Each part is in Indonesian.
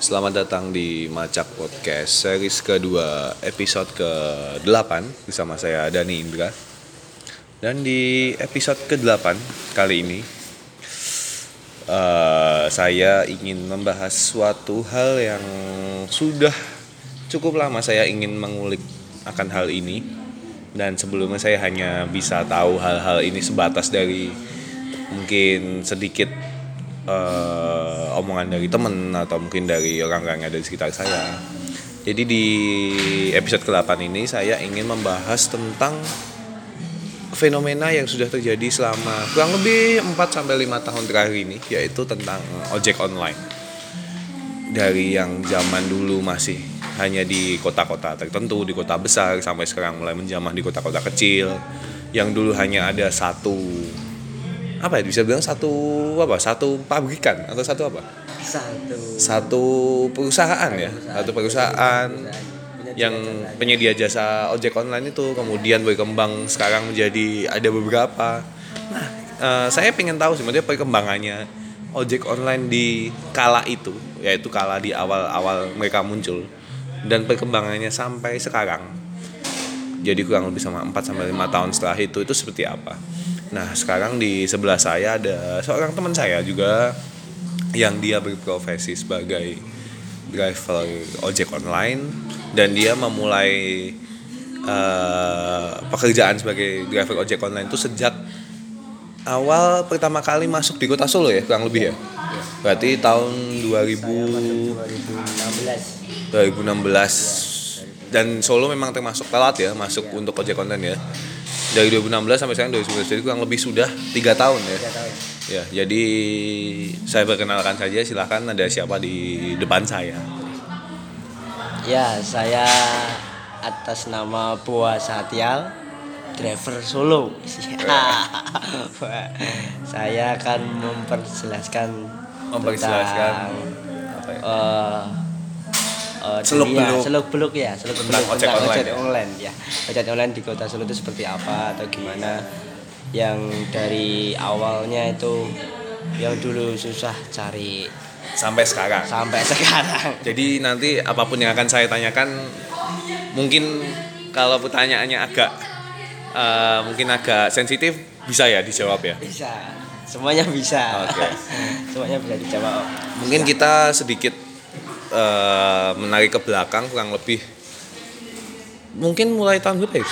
Selamat datang di Macak Podcast series kedua episode ke-8 bersama saya Dani Indra. Dan di episode ke-8 kali ini eh, saya ingin membahas suatu hal yang sudah cukup lama saya ingin mengulik akan hal ini dan sebelumnya saya hanya bisa tahu hal-hal ini sebatas dari mungkin sedikit eh, omongan dari temen atau mungkin dari orang-orang yang ada di sekitar saya. Jadi di episode ke-8 ini saya ingin membahas tentang fenomena yang sudah terjadi selama kurang lebih 4 sampai 5 tahun terakhir ini yaitu tentang ojek online. Dari yang zaman dulu masih hanya di kota-kota tertentu, di kota besar sampai sekarang mulai menjamah di kota-kota kecil. Yang dulu hanya ada satu apa ya bisa bilang satu apa satu pabrikan atau satu apa? Satu. Satu perusahaan ya satu perusahaan yang penyedia jasa ojek online itu kemudian berkembang sekarang menjadi ada beberapa. Nah eh, saya pengen tahu sebenarnya perkembangannya ojek online di kala itu yaitu kala di awal-awal mereka muncul dan perkembangannya sampai sekarang. Jadi kurang lebih sama 4 sampai 5 tahun setelah itu itu seperti apa Nah sekarang di sebelah saya ada seorang teman saya juga yang dia berprofesi sebagai driver ojek online dan dia memulai eh, pekerjaan sebagai driver ojek online itu sejak awal pertama kali masuk di kota Solo ya kurang lebih ya. Berarti tahun 2000 2016 2016 dan Solo memang termasuk telat ya masuk untuk ojek online ya dari 2016 sampai sekarang 2019 jadi kurang lebih sudah tiga tahun ya. Tiga tahun. Ya jadi saya perkenalkan saja silahkan ada siapa di depan saya. Ya saya atas nama Boa Satial driver Solo. Saya akan memperjelaskan Memperjelaskan tentang, apa ya? Eh, eh, Seluk-beluk. dunia- seluk-beluk ya seluk-beluk Tentang ojek online ojek ya? online ya. Ojek online di kota Solo itu seperti apa atau gimana? Yang dari awalnya itu yang dulu susah cari sampai sekarang. Sampai sekarang. Jadi nanti apa pun yang akan saya tanyakan mungkin kalau pertanyaannya agak eh, mungkin agak sensitif bisa ya dijawab ya? Bisa. Semuanya bisa. Oke. semuanya bisa dijawab. Mungkin kita sedikit eh, menarik ke belakang kurang lebih mungkin mulai tahun berapa ya?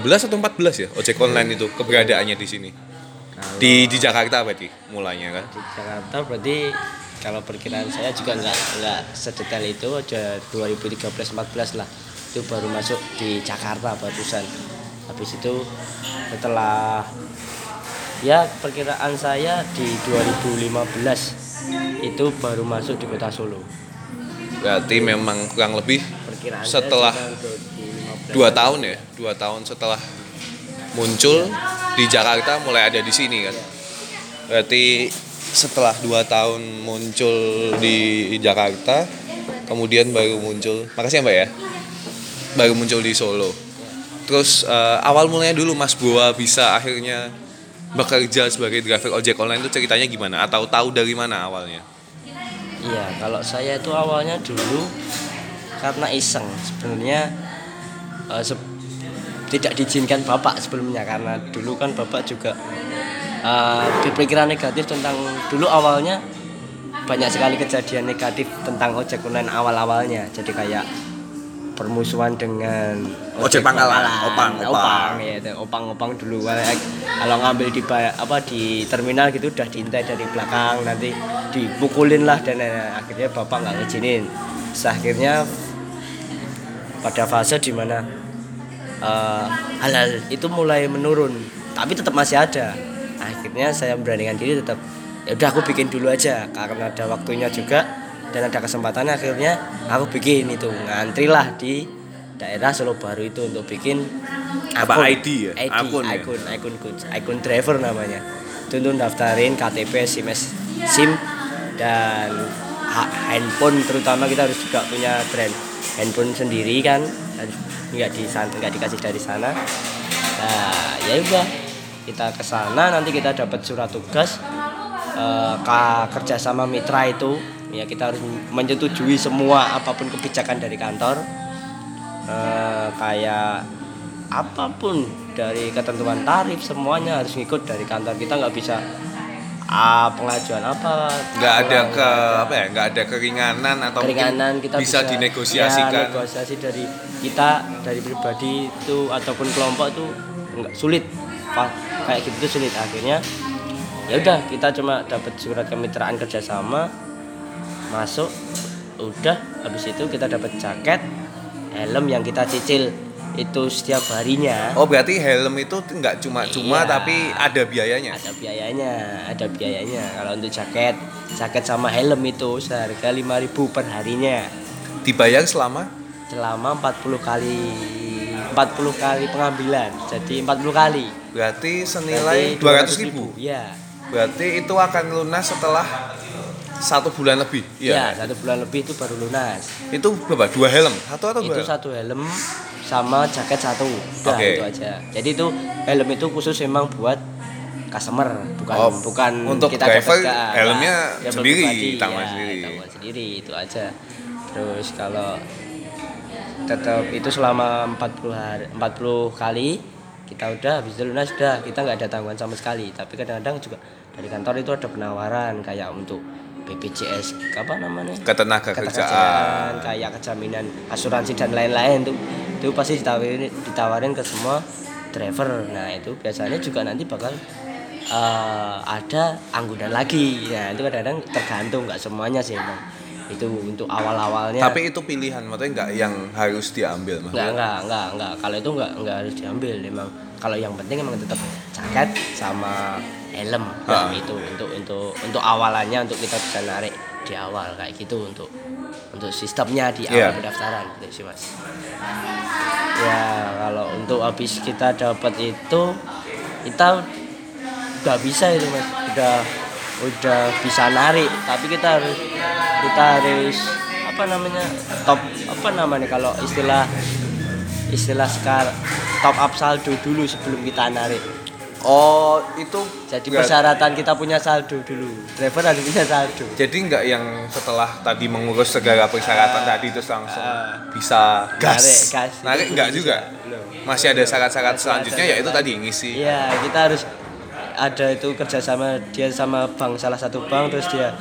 2013 atau 14 ya ojek online itu keberadaannya di sini. Kalau di di Jakarta berarti mulainya kan? Di Jakarta berarti kalau perkiraan saya juga nggak nggak sedetail itu aja 2013-14 lah. Itu baru masuk di Jakarta barusan. Habis itu setelah ya perkiraan saya di 2015 itu baru masuk di kota Solo berarti memang kurang lebih Setelah saya juga 2015. dua tahun ya? Dua tahun setelah muncul di Jakarta mulai ada di sini kan? Berarti setelah dua tahun muncul di Jakarta kemudian baru muncul makasih ya mbak ya. Baru muncul di Solo. Terus eh, awal mulanya dulu Mas Boa bisa akhirnya bekerja sebagai driver ojek online itu ceritanya gimana? Atau tahu dari mana awalnya Iya, kalau saya itu awalnya dulu karena iseng. Sebenarnya eh, se- tidak diizinkan bapak sebelumnya karena dulu kan bapak juga eh, berpikiran negatif tentang dulu awalnya banyak sekali kejadian negatif tentang ojek online awal-awalnya. Jadi kayak permusuhan dengan Ojek pangkalan, opang, opang. opang ya itu, opang-opang dulu. Kayak kalau ngambil di apa di terminal gitu udah diintai dari belakang. Nanti dipukulin lah dan eh, akhirnya bapak nggak ngizinin akhirnya pada fase di mana eh, hal-hal itu mulai menurun tapi tetap masih ada akhirnya saya memberanikan diri tetap ya udah aku bikin dulu aja karena ada waktunya juga dan ada kesempatannya akhirnya aku bikin itu ngantri lah di daerah Solo Baru itu untuk bikin Apa, akun. ID ya? ID, Akun ya? akun akun akun, akun driver namanya itu untuk daftarin KTP SIM SIM dan ha- handphone terutama kita harus juga punya brand handphone sendiri kan. Nggak di nggak dikasih dari sana. Nah ya udah. Kita ke sana nanti kita dapat surat tugas eh, ka- kerjasama mitra itu. Ya kita harus menyetujui semua apa pun kebijakan dari kantor. Eh, kayak apa pun dari ketentuan tarif semuanya harus ngikut dari kantor. Kita nggak bisa ah, pengajuan apa? Nggak ada ke ada. apa ya nggak ada keringanan atau keringanan kita bisa, bisa, dinegosiasikan? Ya, negosiasi dari kita dari pribadi itu ataupun kelompok itu nggak sulit. Pak, kayak gitu tuh sulit. Akhirnya ya udah kita cuma dapat surat kemitraan kerjasama masuk udah habis itu kita dapat jaket helm yang kita cicil itu setiap harinya. Oh berarti helm itu nggak cuma-cuma Iya. tapi ada biayanya? Ada biayanya ada biayanya. Kalau untuk jaket jaket sama helm itu seharga 5000 per harinya. Dibayar selama? Selama 40 kali 40 kali pengambilan. Jadi 40 kali. Berarti senilai Berarti 200 ribu? ya berarti itu akan lunas setelah satu bulan lebih ya iya satu bulan lebih itu baru lunas. Itu berapa? Dua helm? Satu atau dua? Itu helm? satu helm sama jaket satu. Udah Oke. itu aja. Jadi itu helm itu khusus memang buat customer bukan Oh, bukan untuk kita driver, dapat helmnya ya, sendiri, tanggung ya, sendiri. tanggung sendiri itu aja. Terus kalau tetap itu selama 40 hari 40 kali kita udah habis itu lunas sudah kita nggak ada tanggungan sama sekali. Tapi kadang-kadang juga dari kantor itu ada penawaran kayak untuk BPJS apa namanya? Ketenaga kerjaan kayak kejaminan asuransi dan lain-lain. Tuh itu pasti ditawarin ditawarin ke semua driver. Nah itu biasanya juga nanti bakal eh, ada anggunan lagi. Nah itu kadang-kadang tergantung nggak semuanya sih emang itu untuk awal-awalnya. Tapi itu pilihan maksudnya nggak yang harus diambil nggak maksudnya nggak nggak nggak. Kalau itu nggak nggak harus diambil emang kalau yang penting emang tetap jaket sama helm. Nah, itu untuk untuk untuk awalannya untuk kita bisa narik di awal kayak gitu untuk untuk sistemnya di awal Iya. pendaftaran gitu sih mas ya kalau untuk habis kita dapat itu kita nggak bisa itu mas udah udah bisa narik tapi kita harus kita harus apa namanya top apa namanya kalau istilah istilah sekarang top up saldo dulu sebelum kita narik oh itu jadi nggak- persyaratan kita punya saldo dulu. Driver harus punya saldo. Jadi nggak yang setelah tadi mengurus segala persyaratan tadi terus langsung bisa gas? Narik, gas. narik nggak Bisa. juga? Belum. masih ada syarat-syarat selanjutnya yaitu tadi ngisi. Iya, kita harus ada itu kerjasama dia sama bank salah satu bank terus dia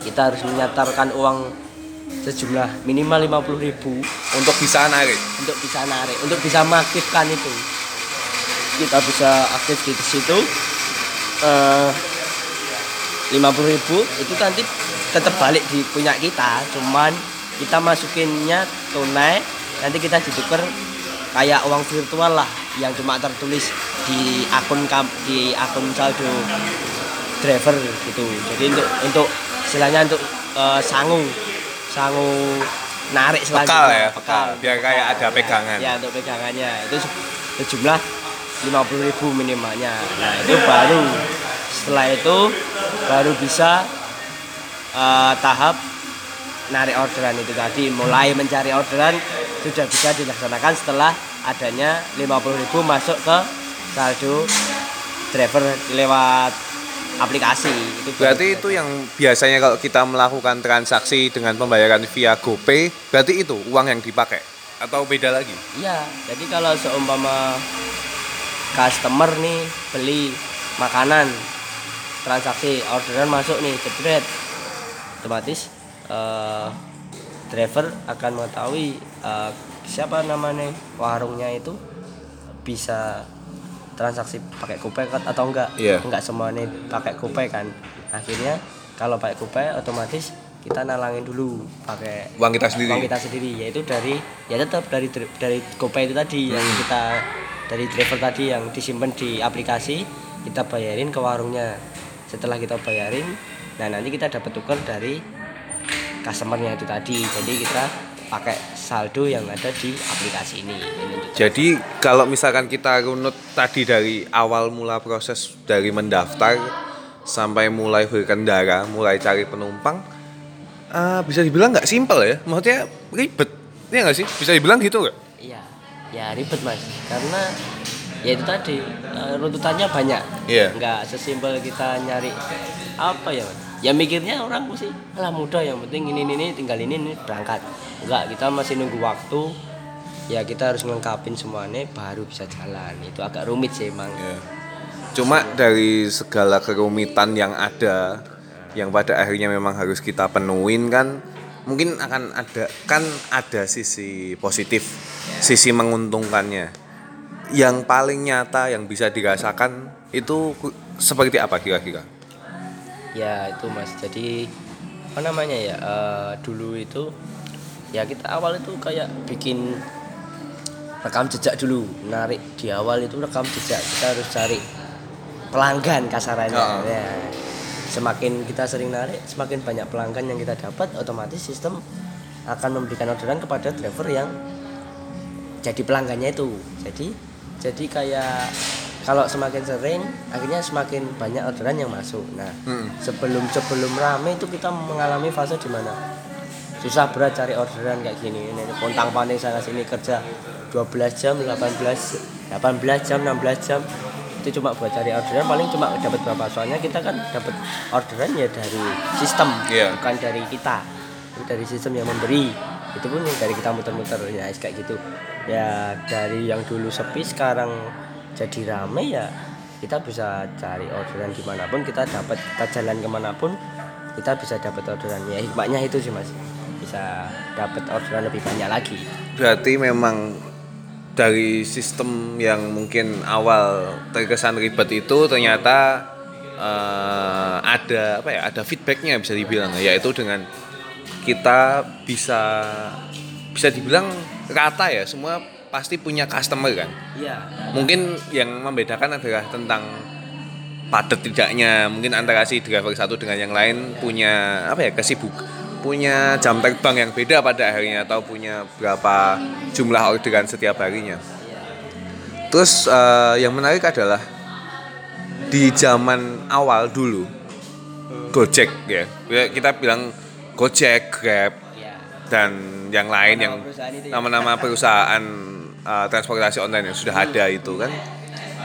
kita harus menyetorkan uang sejumlah minimal 50.000 ribu untuk bisa narik? untuk bisa narik untuk bisa mengaktifkan itu kita bisa aktif di situ. Eh 50.000 ribu. Itu nanti tetap balik di punya kita. Cuman kita masukinnya tunai. Nanti kita ditukar kayak uang virtual lah yang cuma tertulis di akun kam di akun saldo driver gitu. Jadi untuk untuk istilahnya untuk eh, sangu sangu narik selanjutnya. Ya, bekal. Biar kayak ada pegangan. ya untuk pegangannya. Itu se- sejumlah 50.000 ribu minimalnya. Nah itu baru. Setelah itu baru bisa eh, tahap narik orderan itu tadi. Mulai mencari orderan sudah bisa dilaksanakan setelah adanya 50.000 masuk ke saldo driver lewat aplikasi. Itu berarti itu yang biasanya kalau kita melakukan transaksi dengan pembayaran via GoPay berarti itu uang yang dipakai? Atau beda lagi? Iya, jadi kalau seumpama customer nih beli makanan, transaksi orderan masuk nih, jebret, otomatis eh, driver akan mengetahui eh, siapa namanya warungnya itu bisa transaksi pakai GoPay kan atau enggak? Iya. Enggak semuanya pakai GoPay kan. Akhirnya kalau pakai GoPay otomatis kita nalangin dulu pakai uang kita sendiri uang kita sendiri yaitu dari ya tetap dari dari GoPay itu tadi yang Hmm. kita dari driver tadi yang disimpan di aplikasi kita bayarin ke warungnya setelah kita bayarin nah nanti kita dapat tukar dari customernya itu tadi jadi kita pakai saldo yang ada di aplikasi ini Ini Jadi kalau misalkan kita runut tadi dari awal mula proses dari mendaftar sampai mulai berkendara, mulai cari penumpang, eh, bisa dibilang nggak simpel ya? Maksudnya ribet, ya nggak sih? Bisa dibilang gitu nggak? Ya ribet mas. Karena ya itu tadi eh, runtutannya banyak. Iya. nggak sesimpel kita nyari apa ya mas? Ya mikirnya orang sih lah mudah yang penting ini ini, tinggal ini, ini berangkat. Enggak kita masih nunggu waktu. Ya kita harus ngelengkapin semuanya baru bisa jalan. Itu agak rumit sih emang. Ya. Cuma dari segala kerumitan yang ada, yang pada akhirnya memang harus kita penuhin kan, mungkin akan ada kan ada sisi positif, sisi menguntungkannya. Yang paling nyata yang bisa dirasakan itu seperti apa kira-kira? ya itu mas jadi apa namanya ya eh, dulu itu ya kita awal itu kayak bikin rekam jejak dulu narik di awal itu rekam jejak kita harus cari pelanggan kasarannya Oh. ya. Semakin kita sering narik semakin banyak pelanggan yang kita dapat otomatis sistem akan memberikan orderan kepada driver yang jadi pelanggannya itu. Jadi jadi kayak kalau semakin sering akhirnya semakin banyak orderan yang masuk. Nah Hmm. sebelum sebelum rame itu kita mengalami fase di mana susah berat cari orderan kayak gini. Ini pontang panting sana sini kerja 12 jam 18 18 jam 16 jam itu cuma buat cari orderan paling cuma dapat berapa soalnya kita kan dapat orderan ya dari sistem Iya. bukan dari kita. Itu dari sistem yang memberi. Itu pun dari kita muter-muter ya kayak gitu. Ya dari yang dulu sepi sekarang jadi rame ya kita bisa cari orderan di mana pun kita dapat kita jalan ke mana pun kita bisa dapat orderan. Ya hikmahnya itu sih mas. Bisa dapat orderan lebih banyak lagi. Berarti memang dari sistem yang mungkin awal terkesan ribet itu ternyata eh, ada apa ya ada feedbacknya bisa dibilang yaitu dengan kita bisa bisa dibilang rata ya semua pasti punya customer kan. Iya. Mungkin yang membedakan adalah tentang padat tidaknya mungkin antara si driver satu dengan yang lain punya apa ya kesibuk punya jam terbang yang beda pada akhirnya atau punya berapa jumlah orderan setiap harinya? Terus eh, yang menarik adalah di zaman awal dulu Gojek ya. Ya, kita bilang Gojek Grab iya. dan yang lain yang Nama ya. nama-nama perusahaan uh, transportasi online yang sudah ada itu kan.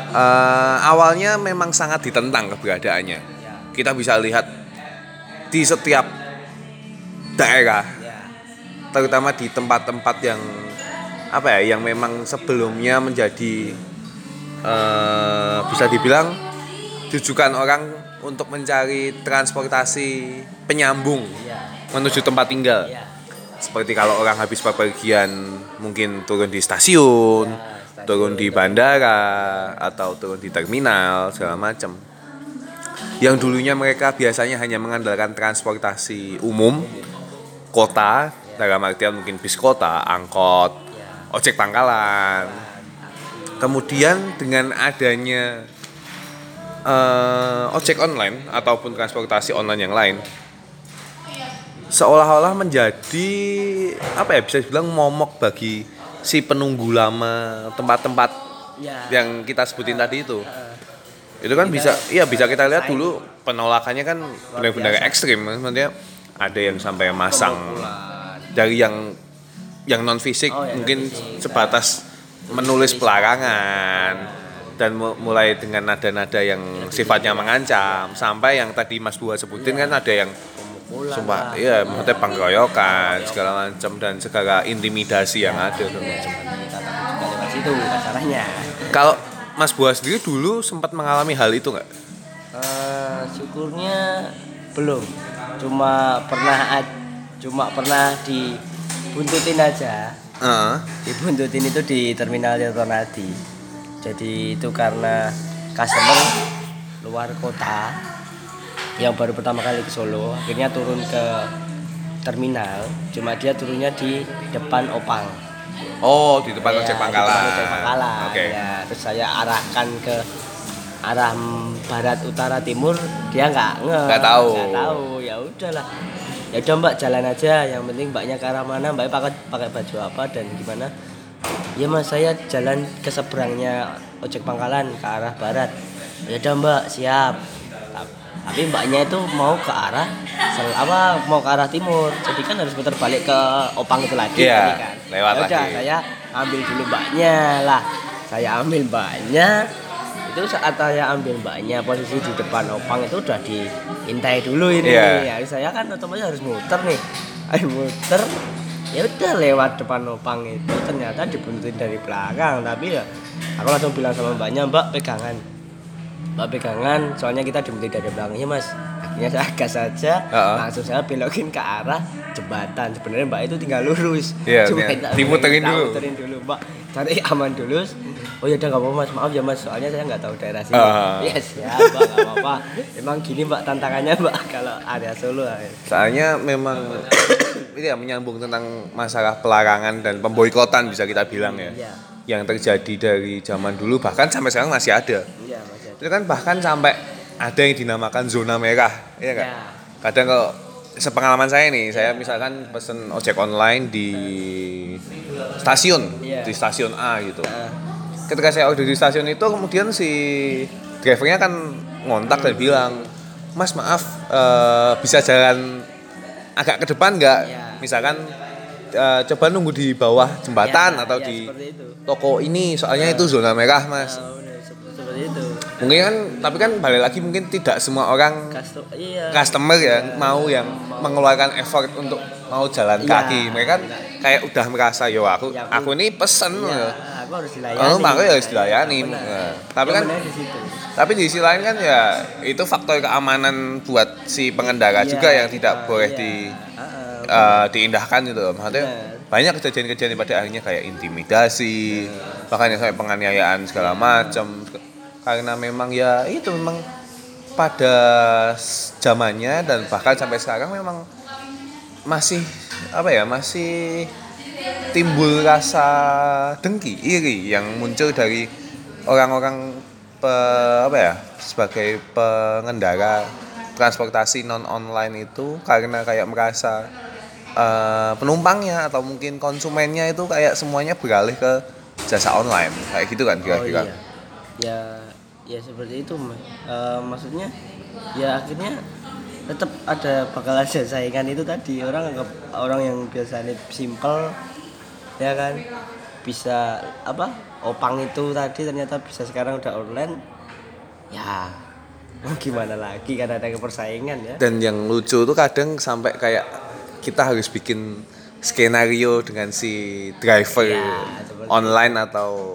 Uh, awalnya memang sangat ditentang keberadaannya. Iya. Kita bisa lihat di setiap daerah. Iya terutama di tempat-tempat yang apa ya yang memang sebelumnya menjadi uh, bisa dibilang tujukan orang untuk mencari transportasi penyambung iya menuju tempat tinggal. Iya seperti kalau orang habis bepergian mungkin turun di stasiun, Ya, stasiun. turun di bandara atau turun di terminal segala macam. Yang dulunya mereka biasanya hanya mengandalkan transportasi umum kota dalam artian mungkin bis kota, angkot, iya ojek pangkalan. Kemudian dengan adanya eh, ojek online ataupun transportasi online yang lain seolah-olah menjadi apa ya bisa dibilang momok bagi si penunggu lama tempat-tempat iya yang kita sebutin tadi itu. Itu kan bisa iya bisa kita lihat dulu penolakannya kan benar-benar ekstrim maksudnya ada yang sampai masang dari yang yang non fisik Oh, yang mungkin non-fisik. sebatas menulis pelarangan dan mu- mulai dengan nada-nada yang sifatnya mengancam. Sampai yang tadi Mas Buah sebutin kan ada yang pemukulan sumpah lah. iya maksudnya penggeroyokan segala macam dan segala intimidasi yang ada lewat situ caranya kalau Mas Buah sendiri dulu sempat mengalami hal itu nggak? Eh, syukurnya belum cuma pernah cuma pernah dibuntutin aja. Heeh. dibuntutin itu di terminal Tirtonadi jadi itu karena customer luar kota yang baru pertama kali ke Solo akhirnya turun ke terminal. Cuma dia turunnya di depan Opang. Oh di depan Ya, ojek di pangkalan. Depan ojek pangkalan oke. ya terus saya arahkan ke arah barat utara timur dia nggak Nggak tahu. nggak tahu. Ya udahlah. Ya udah mbak jalan aja. Yang penting mbaknya ke arah mana? Mbak pakai pakai baju apa dan gimana? Ya mas saya jalan ke seberangnya ojek pangkalan ke arah barat. Ya udah mbak siap. Ta- tapi mbaknya itu mau ke arah sel apa mau ke arah timur. Jadi kan harus putar balik ke opang itu lagi Iya, kan. lewat Ya udah lagi. saya ambil dulu mbaknya lah. Saya ambil mbaknya itu saat saya ambil mbaknya posisi di depan opang itu udah diintai dulu ini. Iya. ya saya kan otomatis harus muter nih. Ayo muter. Ya udah lewat depan opang itu ternyata dibuntutin dari belakang. Tapi ya aku langsung bilang sama mbaknya mbak pegangan. Mbak pegangan. Soalnya kita dibuntutin dari belakang ya mas. Akhirnya saya gas saja Heeh. langsung saya belokin ke arah jembatan. Sebenarnya mbak itu tinggal lurus. Iya, Cuma kita- Dimuterin dulu. muterin dulu mbak. Cari aman dulu oh ya udah nggak apa-apa mas maaf ya mas soalnya saya nggak tahu daerah sini Ah. ya siap mbak nggak apa-apa emang gini mbak tantangannya mbak kalau area Solo ya. Soalnya memang ini ya menyambung tentang masalah pelarangan dan pemboikotan bisa kita bilang ya. Iya. Yang terjadi dari zaman dulu bahkan sampai sekarang masih ada. iya mas ya. Itu kan bahkan sampai ada yang dinamakan zona merah, ya kan? Ya. Kadang kalau sepengalaman saya nih, saya misalkan pesen ojek online di stasiun, Iya. di stasiun A gitu. Ah, Ketika saya order di stasiun itu kemudian si drivernya kan ngontak dan bilang, Mas maaf eh, bisa jalan agak ke depan nggak? Iya. Misalkan eh, coba nunggu di bawah jembatan Ya, atau ya, di toko ini, soalnya itu zona merah mas. Seperti, seperti itu Mungkin kan, tapi kan balik lagi mungkin tidak semua orang Custom, iya customer ya mau yang mengeluarkan effort untuk mau jalan Iya. kaki. Mereka kan kayak udah merasa yo aku Ya, aku aku- ini pesen Iya, ya. aku harus dilayani Oh, makanya harus dilayani. Benar. Nah, tapi Yang kan- benar di situ. Tapi di sisi lain kan ya itu faktor keamanan buat si pengendara Iya, juga yang tidak boleh iya. di eh, diindahkan gitu loh. Maksudnya Benar. banyak kejadian-kejadian pada akhirnya kayak intimidasi, bahkan yang sampai penganiayaan segala macam. Karena memang ya itu memang pada zamannya dan bahkan sampai sekarang memang masih apa ya masih timbul rasa dengki iri yang muncul dari orang-orang pe- apa ya sebagai pengendara transportasi non online itu karena kayak merasa eh, penumpangnya atau mungkin konsumennya itu kayak semuanya beralih ke jasa online kayak gitu kan kira-kira Oh, iya. Ya, ya seperti itu, Mas. Eh, maksudnya ya akhirnya tetap ada bakal ada saingan itu tadi. Orang anggap orang yang biasanya simple ya kan? Bisa apa opang itu tadi ternyata bisa sekarang udah online. Ya mau gimana lagi kan ada kepersaingan ya? Dan yang lucu tuh kadang sampai kayak kita harus bikin skenario dengan si driver Ya, online atau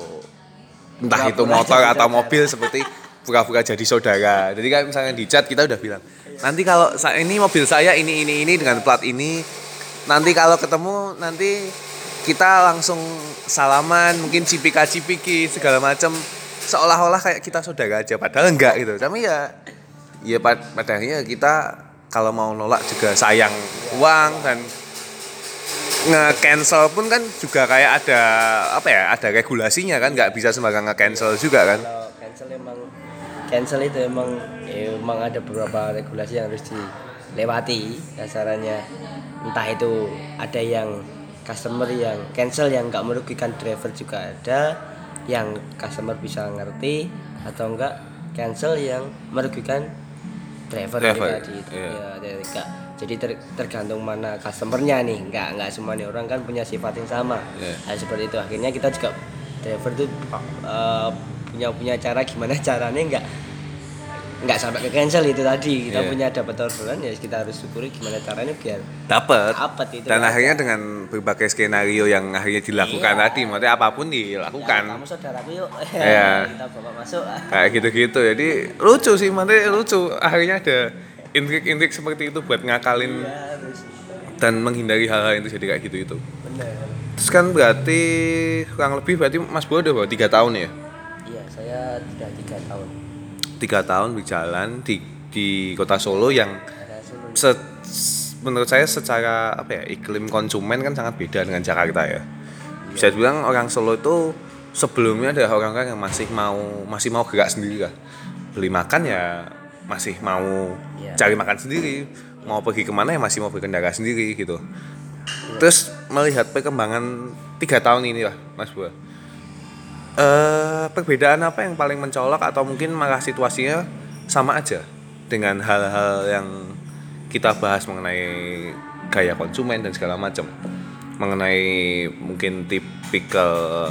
entah itu motor atau saudara. mobil seperti pura-pura jadi saudara. Jadi kan misalnya di chat kita udah bilang, nanti kalau ini mobil saya ini ini ini dengan plat ini, nanti kalau ketemu nanti kita langsung salaman, mungkin cipika cipiki segala macam seolah-olah kayak kita saudara aja padahal enggak gitu. Tapi ya ya pad- pada akhirnya kita kalau mau nolak juga sayang uang dan nge-cancel pun kan juga kayak ada apa ya ada regulasinya kan nggak bisa sembarang nge-cancel juga kan kalau cancel emang cancel itu emang ya, emang ada beberapa regulasi yang harus dilewati kasarannya entah itu ada yang customer yang cancel yang nggak merugikan driver juga ada yang customer bisa ngerti atau enggak cancel yang merugikan driver, Driver, tadi itu iya. ya dari-. Jadi ter- tergantung mana customernya nih. Nggak nggak semuanya orang kan punya sifat yang sama. Iya. Nah, seperti itu. Akhirnya kita juga driver tuh uh, punya punya cara gimana caranya nggak nggak sampai ke cancel itu tadi. Kita Iya. punya dapat orderan ya kita harus syukuri gimana caranya biar dapat Dapat itu, dan akhirnya dengan berbagai skenario yang akhirnya dilakukan Iya. tadi maksudnya apa pun ya, dilakukan kamu saudaraku yuk. Iya. kita bawa masuk. Kayak gitu-gitu. Jadi lucu sih maksudnya lucu. Akhirnya ada intrik-intrik seperti itu buat ngakalin ya harus dan menghindari hal-hal yang terjadi kayak gitu itu. Benar terus kan berarti kurang lebih berarti Mas Bo udah tiga tahun ya? Iya saya sudah tiga tahun. Tiga tahun berjalan di di kota Solo yang ada Solo se- menurut saya secara apa ya iklim konsumen kan sangat beda dengan Jakarta ya. Bisa dibilang orang Solo itu sebelumnya adalah orang-orang yang masih mau masih mau gerak sendiri lah. Beli makan ya masih mau Iya. cari makan sendiri. Mau pergi ke mana ya masih mau berkendara sendiri gitu. Terus melihat perkembangan tiga tahun ini lah Mas Bua eh perbedaan apa yang paling mencolok atau mungkin malah situasinya sama aja dengan hal-hal yang kita bahas mengenai gaya konsumen dan segala macam? Mengenai mungkin tipikal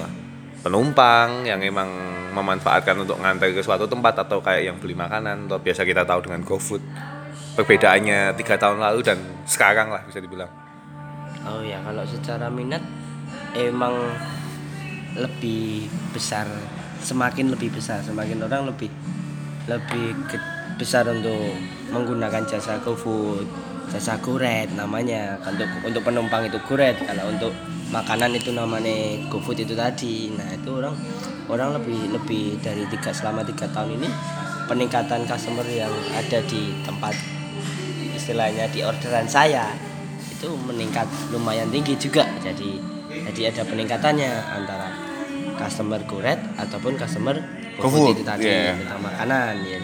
penumpang yang emang memanfaatkan untuk ngantar ke suatu tempat atau kayak yang beli makanan atau biasa kita tahu dengan GoFood. Perbedaannya tiga tahun lalu dan sekarang lah bisa dibilang. Oh ya kalau secara minat emang lebih besar semakin lebih besar semakin orang lebih lebih besar untuk menggunakan jasa GoFood jasa Goret namanya. Untuk untuk penumpang itu Goret kalau untuk makanan itu namanya GoFood itu tadi. Nah itu orang orang lebih lebih dari tiga selama tiga tahun ini peningkatan customer yang ada di tempat istilahnya di orderan saya itu meningkat lumayan tinggi juga. Jadi jadi ada peningkatannya antara customer goret ataupun customer GoFood, itu tadi iya. tentang makanan ya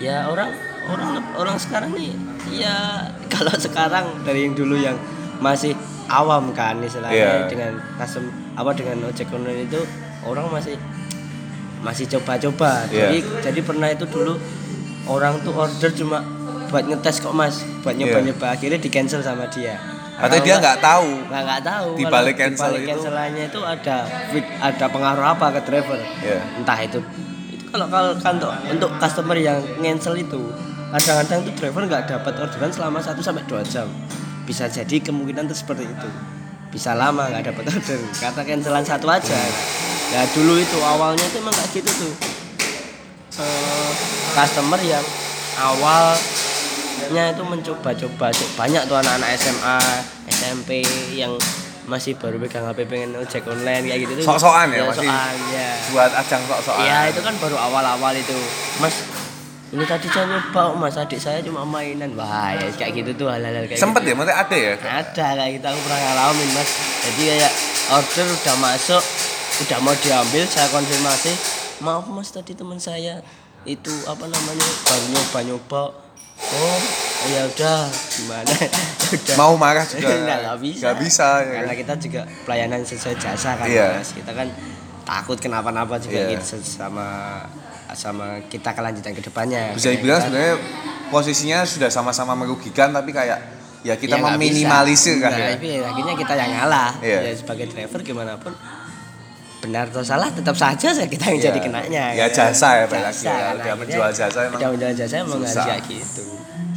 ya orang orang orang sekarang nih ya kalau sekarang dari yang dulu yang masih awam kan istilahnya Iya. dengan custom apa dengan ojek online itu orang masih masih coba-coba. Iya. jadi jadi pernah itu dulu orang tuh order cuma buat ngetes kok mas. Buat nyoba-nyoba akhirnya di cancel sama dia. Atau dia nggak tahu nggak nggak tahu Di balik cancel balik itu- cancelannya itu ada ada pengaruh apa ke driver. Iya. entah itu. Itu kalau kalau kan untuk, untuk customer yang cancel itu kadang-kadang tuh driver nggak dapat orderan selama 1 sampai 2 jam bisa jadi kemungkinan tuh seperti itu. Bisa lama nggak dapat order. Kata cancelan satu aja. Ya dulu itu awalnya tuh emang kayak gitu tuh. Eh, customer yang awalnya itu mencoba-coba banyak tuh anak-anak SMA SMP yang masih baru pegang HP pengen ojek online kayak gitu tuh. Sok-sokan ya, Ya, masih sokan, ya. buat ajang sok-sokan. Iya itu kan baru awal-awal itu. Mas ini tadi saya nyoba mas. Adik saya cuma mainan. Wah ya kayak gitu tuh hal-hal kayak sempet gitu. ya? Maksudnya ada ya? Ada kayak gitu. Aku pernah ngalamin mas. Jadi kayak order udah masuk udah mau diambil saya konfirmasi maaf mas tadi teman saya itu apa namanya baru nyoba nyoba oh ya udah gimana? Udah. Mau marah juga. Nggak, bisa. Nggak bisa ya. Karena kita juga pelayanan sesuai jasa kan Iya. mas. Kita kan takut kenapa-napa juga Iya. gitu sama sama kita kelanjutan ke depannya bisa dibilang kita- sebenarnya posisinya sudah sama-sama merugikan tapi kayak ya kita Ya, meminimalisir kan Nah, ya tapi akhirnya kita yang ngalah Iya. ya sebagai driver gimana pun benar atau salah tetap saja saya kita yang Iya. jadi kenanya Ya, jasa ya, balik lagi ya. kan. Menjual jasa emang udah menjual jasa emang susah. kayak gitu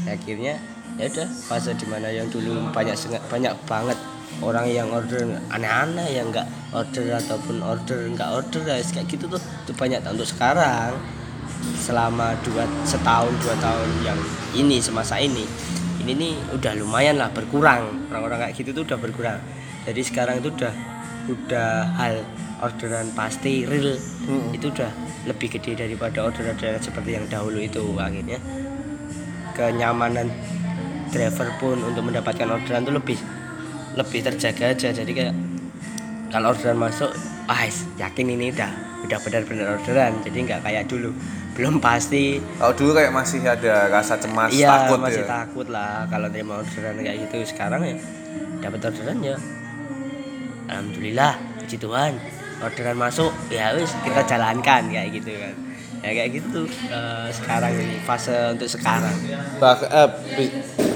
akhirnya ya udah fase di mana yang dulu banyak banyak banget orang yang order aneh-aneh yang nggak order ataupun order nggak order guys kayak gitu tuh tuh banyak untuk sekarang. Selama dua setahun dua tahun yang ini semasa ini ini nih udah lumayan lah berkurang. Orang-orang kayak gitu tuh udah berkurang. Jadi sekarang itu udah udah hal orderan pasti real. Itu udah lebih gede daripada orderan-orderan seperti yang dahulu itu akhirnya. Kenyamanan driver pun untuk mendapatkan orderan tuh lebih lebih terjaga aja. Jadi kayak kalau orderan masuk ah yakin ini udah udah benar-benar orderan. Jadi nggak kayak dulu. Belum pasti. Kalau dulu kayak masih ada rasa cemas iya takut masih ya? takut lah kalau terima orderan kayak gitu. Sekarang ya dapat orderan ya. Alhamdulillah puji Tuhan. Orderan masuk ya wis kita jalankan kayak gitu kan. Ya kayak gitu eh, sekarang ini fase untuk sekarang. Bah- bi-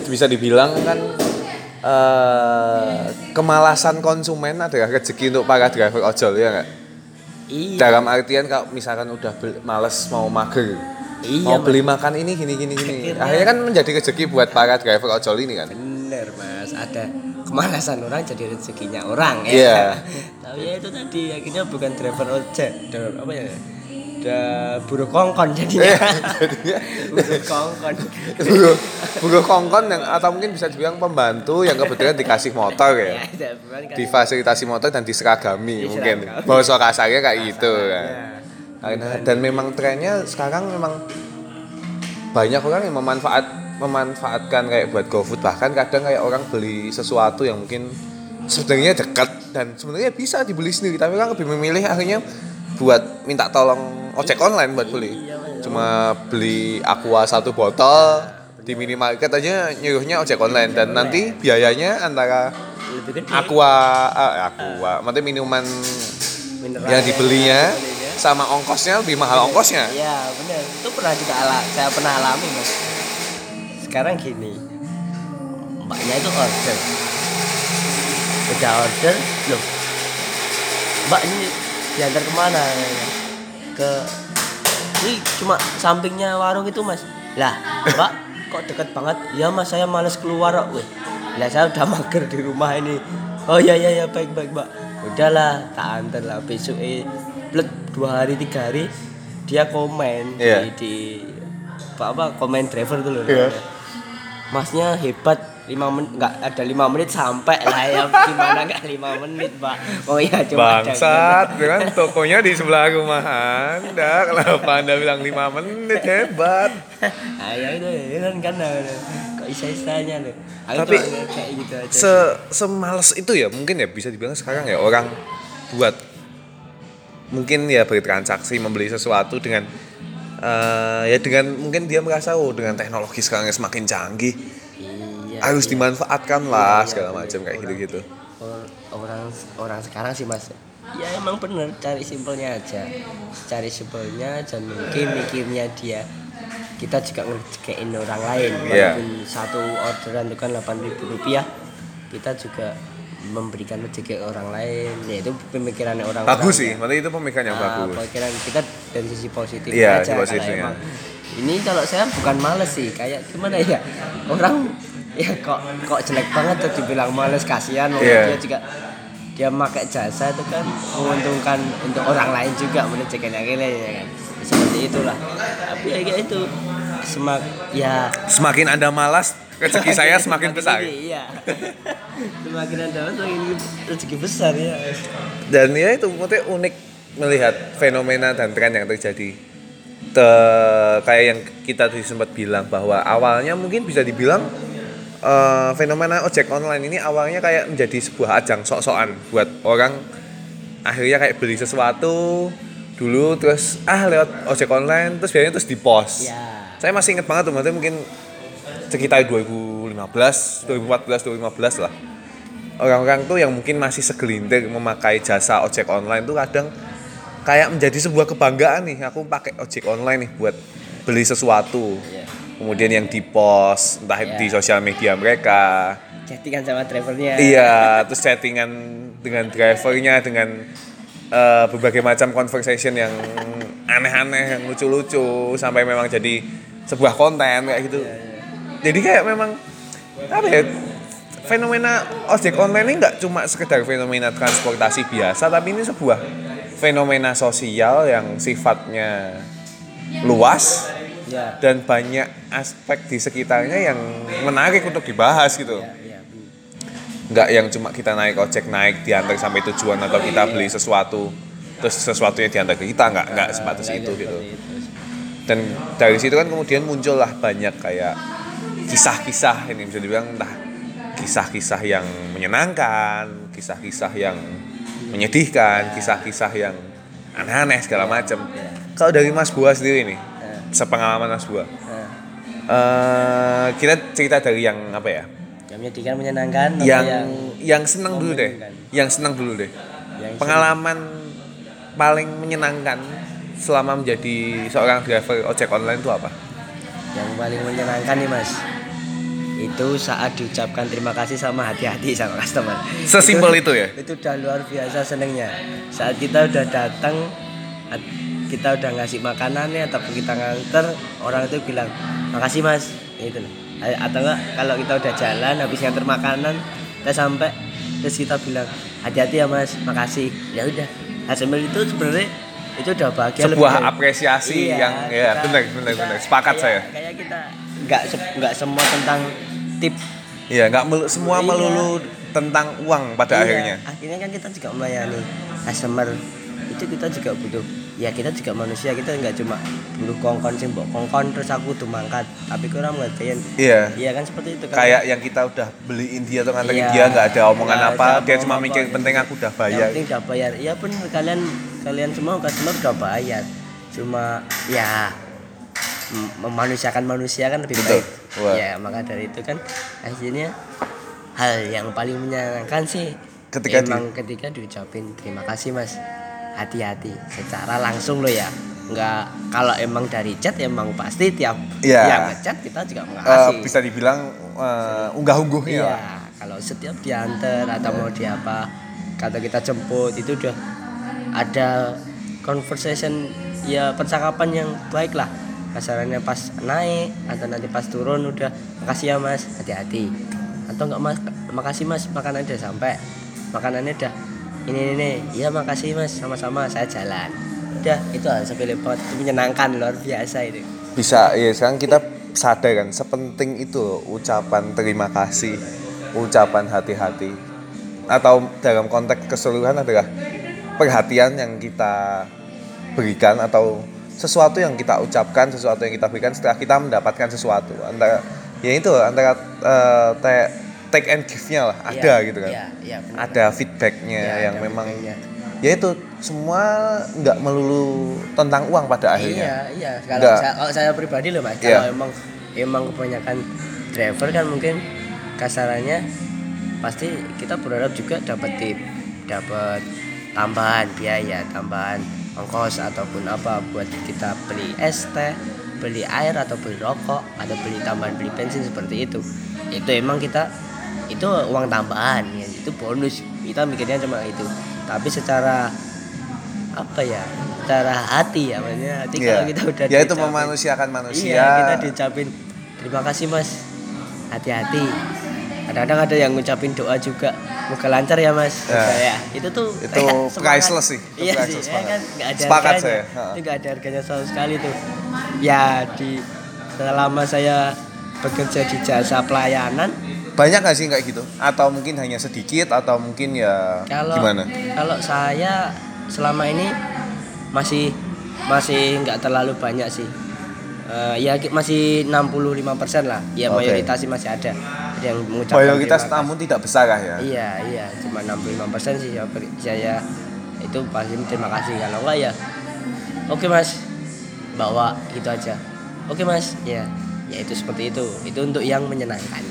bisa dibilang kan eh, kemalasan konsumen adalah rezeki untuk para driver ojol ya nggak? Iya. Dalam artian kalau misalkan udah bel- males mau mager Iya, mau beli makan ini gini gini gini. Akhirnya- akhirnya kan menjadi rezeki buat para driver ojol ini kan? Bener mas. Ada kemalasan orang jadi rezekinya orang ya. Iya. tapi ya itu tadi akhirnya bukan driver ojek driver apa ya udah buruh kongkon jadinya. Iya, jadinya. Buruh kongkon. Buruh buruh kongkon yang atau mungkin bisa dibilang pembantu yang kebetulan dikasih motor ya. Ya ada bukan kan difasilitasi motor dan diseragami mungkin. Diseragami. bahasa kasarnya kayak gitu kan Ya. Karena dan memang trennya sekarang memang banyak orang yang memanfaat memanfaatkan kayak buat GoFood. Bahkan kadang kayak orang beli sesuatu yang mungkin sebenarnya dekat dan sebenarnya bisa dibeli sendiri tapi orang lebih memilih akhirnya buat minta tolong ojek online buat beli. Iya, Mas. cuma beli aqua satu botol di minimarket aja nyuruhnya ojek online. Dan nanti biayanya antara aqua eh, aqua maksudnya minuman Mineral. yang dibelinya sama ongkosnya lebih mahal ongkosnya. Iya benar itu pernah kita ala saya pernah alami mas. Sekarang gini. Mbaknya itu order. Udah order loh. Mbak ini diantar ke mana? Ke ini cuma sampingnya warung itu mas. Lah mbak kok deket banget? Ya mas saya males keluar kok weh. Lah saya udah mager di rumah ini. Oh ya ya ya baik baik mbak. Udahlah tak antar lah. Besok eh blek dua hari tiga hari dia komen Iya. di, di apa, apa komen driver tuh loh. Iya. masnya hebat lima menit nggak ada lima menit sampai lah ya. Gimana nggak lima menit pak? Oh ya cuma Bangsat, dengan tokonya di sebelah rumah Anda. Kenapa Anda bilang 5 menit? Hebat? ah ya itu kan kan kok isa isanya loh Tapi kayak gitu aja Se semales itu ya mungkin ya bisa dibilang sekarang ya orang buat mungkin ya bertransaksi membeli sesuatu dengan eh, ya dengan mungkin dia merasa oh dengan teknologi sekarang yang semakin canggih iya harus dimanfaatkan lah Iya, segala iya, macam kayak gitu-gitu. Or- orang orang sekarang sih mas ya emang bener cari simpelnya aja cari simpelnya dan mungkin mikirnya dia kita juga ngerjain orang lain Iya. walaupun satu orderan itu kan 8.000 rupiah kita juga memberikan rezeki orang lain ya itu pemikirannya orang Bagus sih, berarti itu pemikiran yang Ah, bagus. pemikiran kita dari sisi positif Iya, aja positifnya. emang ini kalau saya bukan males sih kayak gimana ya orang ya kok kok jelek banget tuh dibilang males kasihan. Iya. dia juga dia pakai jasa itu kan menguntungkan untuk orang lain juga menunjukkan lain ya kan? Seperti itulah. Tapi ya kayak itu semak ya Semakin Anda malas, rezeki saya semakin besar. iya. Semakin ada semakin rezeki besar ya. Dan ya itu maksudnya unik melihat fenomena dan tren yang terjadi. Te- kayak yang kita tadi sempat bilang bahwa awalnya mungkin bisa dibilang eh, fenomena ojek online ini awalnya kayak menjadi sebuah ajang sok-sokan buat orang. Akhirnya kayak beli sesuatu dulu terus ah lewat ojek online terus biasanya terus di post ya saya masih inget banget tuh mungkin sekitar 2015 2014 2015 lah. Orang-orang tuh yang mungkin masih segelintir memakai jasa ojek online tuh kadang kayak menjadi sebuah kebanggaan nih. Aku pakai ojek online nih buat beli sesuatu. Iya. Kemudian yang di post entah Iya. di sosial media mereka. Chattingan sama drivernya. Iya terus chattingan dengan drivernya dengan eh, berbagai macam conversation yang aneh-aneh yang lucu-lucu sampai memang jadi sebuah konten kayak gitu. Jadi kayak memang apa ya fenomena ojek online ini nggak cuma sekedar fenomena transportasi biasa tapi ini sebuah fenomena sosial yang sifatnya luas ya. Dan banyak aspek di sekitarnya yang menarik untuk dibahas gitu. Ya, ya. nggak yang cuma kita naik ojek naik diantar sampai tujuan atau kita beli sesuatu terus sesuatunya diantar ke kita. Nggak nggak sebatas Nggak itu gitu. itu. dan dari situ kan kemudian muncullah banyak kayak kisah-kisah ini. Bisa dibilang entah kisah-kisah yang menyenangkan kisah-kisah yang menyedihkan kisah-kisah yang aneh-aneh segala macam. Kalau dari Mas Buah sendiri nih sepengalaman Mas Buah nah. eh kita cerita dari yang apa ya? Yang menyedihkan menyenangkan yang yang yang senang dulu deh. yang senang dulu deh. Yang pengalaman paling menyenangkan selama menjadi seorang driver ojek online itu apa? Yang paling menyenangkan nih mas. Itu saat diucapkan terima kasih sama hati-hati sama customer. Sesimpel itu ya? itu udah luar biasa senengnya. Saat kita udah datang at- kita udah ngasih makanannya ataupun kita nganter orang itu bilang makasih mas. Itu loh. Atau enggak kalau kita udah jalan habis nganter makanan kita sampai terus kita bilang hati-hati ya mas makasih. Ya udah. Hasil itu sebenarnya itu udah bahagia lebih sebuah dari- apresiasi Iya, yang ya kita- benar benar kita benar. Sepakat kayak- saya. kayak kita nggak se- nggak semua tentang tip. Iya, nggak melu- semua Iya. melulu tentang uang pada Iya, akhirnya. akhirnya kan kita juga melayani customer. Itu kita juga butuh ya kita juga manusia kita nggak cuma butuh kongkon sih mbok kongkon terus aku tuh mangkat tapi kurang ngertiin Iya. iya kan seperti itu kan Kayak yang kita udah beliin dia atau nganterin Iya. dia nggak ada omongan apa, dia cuma mikir gitu. penting aku udah yang bayar. penting udah bayar iya pun kalian kalian semua customer udah bayar cuma ya memanusiakan manusia kan lebih Betul. baik Wah. ya maka dari itu kan akhirnya hal yang paling menyenangkan sih Ketika di- emang ketika diucapin terima kasih mas hati-hati secara langsung lo ya nggak kalau emang dari chat emang pasti tiap Iya. yang ngechat kita juga Eh, mengasih bisa dibilang eh, unggah-ungguhnya. lah. Iya, kalau setiap diantar atau mau di apa, kata kita jemput itu udah ada conversation ya percakapan yang baik lah kasarannya pas naik atau nanti pas turun udah makasih ya mas hati-hati atau enggak mas makasih mas makanannya udah sampai makanannya udah ini, ini. iya makasih mas. Sama-sama saya jalan. Udah itu hal sepele itu menyenangkan luar biasa itu. Bisa ya sekarang kita sadar kan sepenting itu ucapan terima kasih ucapan hati-hati. Atau dalam konteks keseluruhan adalah perhatian yang kita berikan atau sesuatu yang kita ucapkan sesuatu yang kita berikan setelah kita mendapatkan sesuatu. Antara ya itu antara te- take and give-nya lah ada Iya, gitu kan iya, iya, benar. ada feedbacknya Iya, yang ada memang ya itu semua nggak melulu tentang uang pada akhirnya Iya, iya. Kalau saya, kalau saya pribadi loh mas, Iya. kalau emang emang kebanyakan driver kan mungkin kasarannya pasti kita berharap juga dapat tip, dapat tambahan biaya, tambahan ongkos ataupun apa buat kita beli es teh, beli air atau beli rokok atau beli tambahan beli bensin seperti itu. Itu emang kita itu uang tambahan ya, itu bonus. Kita mikirnya cuma itu. Tapi secara apa ya secara hati ya maksudnya. Hati Iya. kalau kita udah ya itu diucapin- memanusiakan manusia. iya kita diucapin terima kasih mas. Hati-hati. Kadang-kadang ada yang ngucapin doa juga. Moga lancar ya mas. Moga ya. Itu tuh Itu priceless sih, itu iya sih priceless ya kan? Nggak ada Sepakat harganya. saya, itu nggak ada harganya sama sekali tuh. Ya di selama saya bekerja di jasa pelayanan banyak nggak sih kayak gitu? Atau mungkin hanya sedikit? Atau mungkin ya kalau gimana? kalau saya selama ini masih masih nggak terlalu banyak sih. Eh, ya masih 65% lah. Ya Oke. mayoritas sih masih ada. Yang mengucapkan mayoritas namun tidak besar lah ya? Iya iya. Cuma 65% sih saya, beri- saya itu pasti terima kasih. Kalau enggak ya oke mas. Bawa gitu aja. Oke mas. Ya ya itu seperti itu. Itu untuk yang menyenangkan.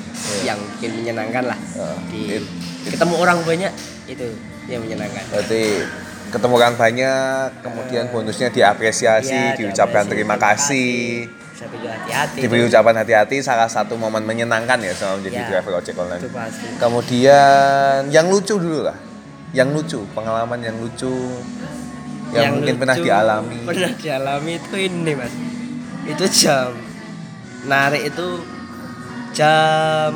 Yang bikin menyenangkan lah. Ya, di it- ketemu orang banyak itu yang menyenangkan. Berarti ketemu orang banyak kemudian bonusnya diapresiasi Iya, diucapkan terima kasih. Sampai juga hati-hati. Diberi ucapan hati-hati salah satu momen menyenangkan ya selama menjadi Ya. driver ojek online. Itu pasti. Kemudian yang lucu dulu lah. Yang lucu pengalaman yang lucu yang, mungkin pernah lucu, dialami. pernah dialami itu ini mas. Itu jam narik itu jam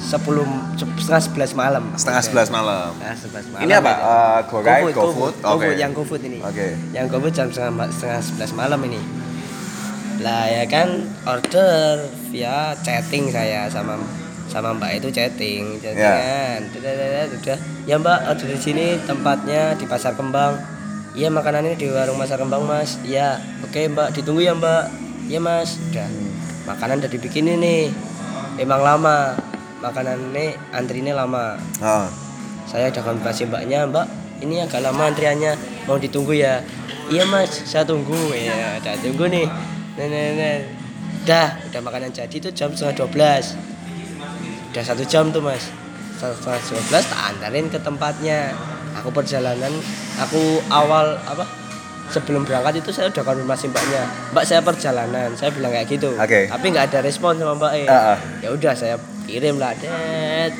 sepuluh setengah sebelas malam. Setengah sebelas malam. Setengah sebelas malam. Ini apa? Itu. Eh, GoRide, GoFood, GoFood, yang GoFood ini. Oke. yang GoFood jam setengah setengah sebelas malam ini. Lah ya kan order via chatting saya sama sama mbak itu chatting Ya. chattingan Dadadadad, udah ya mbak order di sini tempatnya di pasar kembang. Iya makanannya di warung pasar kembang mas. Iya. Oke mbak ditunggu ya mbak. Iya mas. Udah makanan udah dibikinin nih. Emang lama. Makanan ini antrinya lama. Ah, saya udah konfirmasi mbaknya mbak ini agak lama antriannya. Mau ditunggu ya? Iya mas saya tunggu. Ya udah tunggu nih. Nah, nah. udah udah makanan jadi itu jam setengah 12 udah satu jam tuh mas. Setengah 12 tak antarin ke tempatnya. Aku perjalanan aku awal apa sebelum berangkat itu saya udah konfirmasi mbaknya mbak saya perjalanan. Saya bilang kayak gitu. Oke. tapi nggak ada respon sama mbak E. Ah, ah. ya udah saya kirim lah det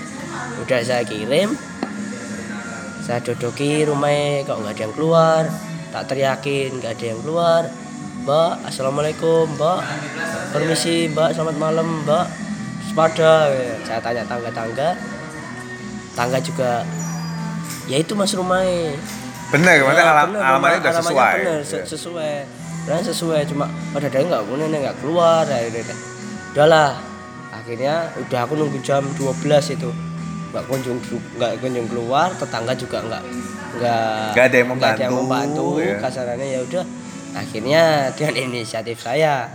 udah saya kirim saya duduki rumahnya kok nggak ada yang keluar? Tak teriakin nggak ada yang keluar. Mbak assalamualaikum mbak. Permisi mbak selamat malam mbak. Sepada saya tanya tangga tangga tangga juga ya itu mas rumahnya bener maksudnya Ya, alam, bener, alamatnya rumah- udah sesuai bener, Iya. sesuai benar sesuai cuma pada ada nggak punya nggak keluar ya udah udah. udahlah akhirnya udah aku nunggu jam 12 itu nggak kunjung nggak kunjung keluar tetangga juga nggak nggak Nggak ada yang nggak ada yang membantu, membantu ya. kasarannya ya udah akhirnya dengan inisiatif saya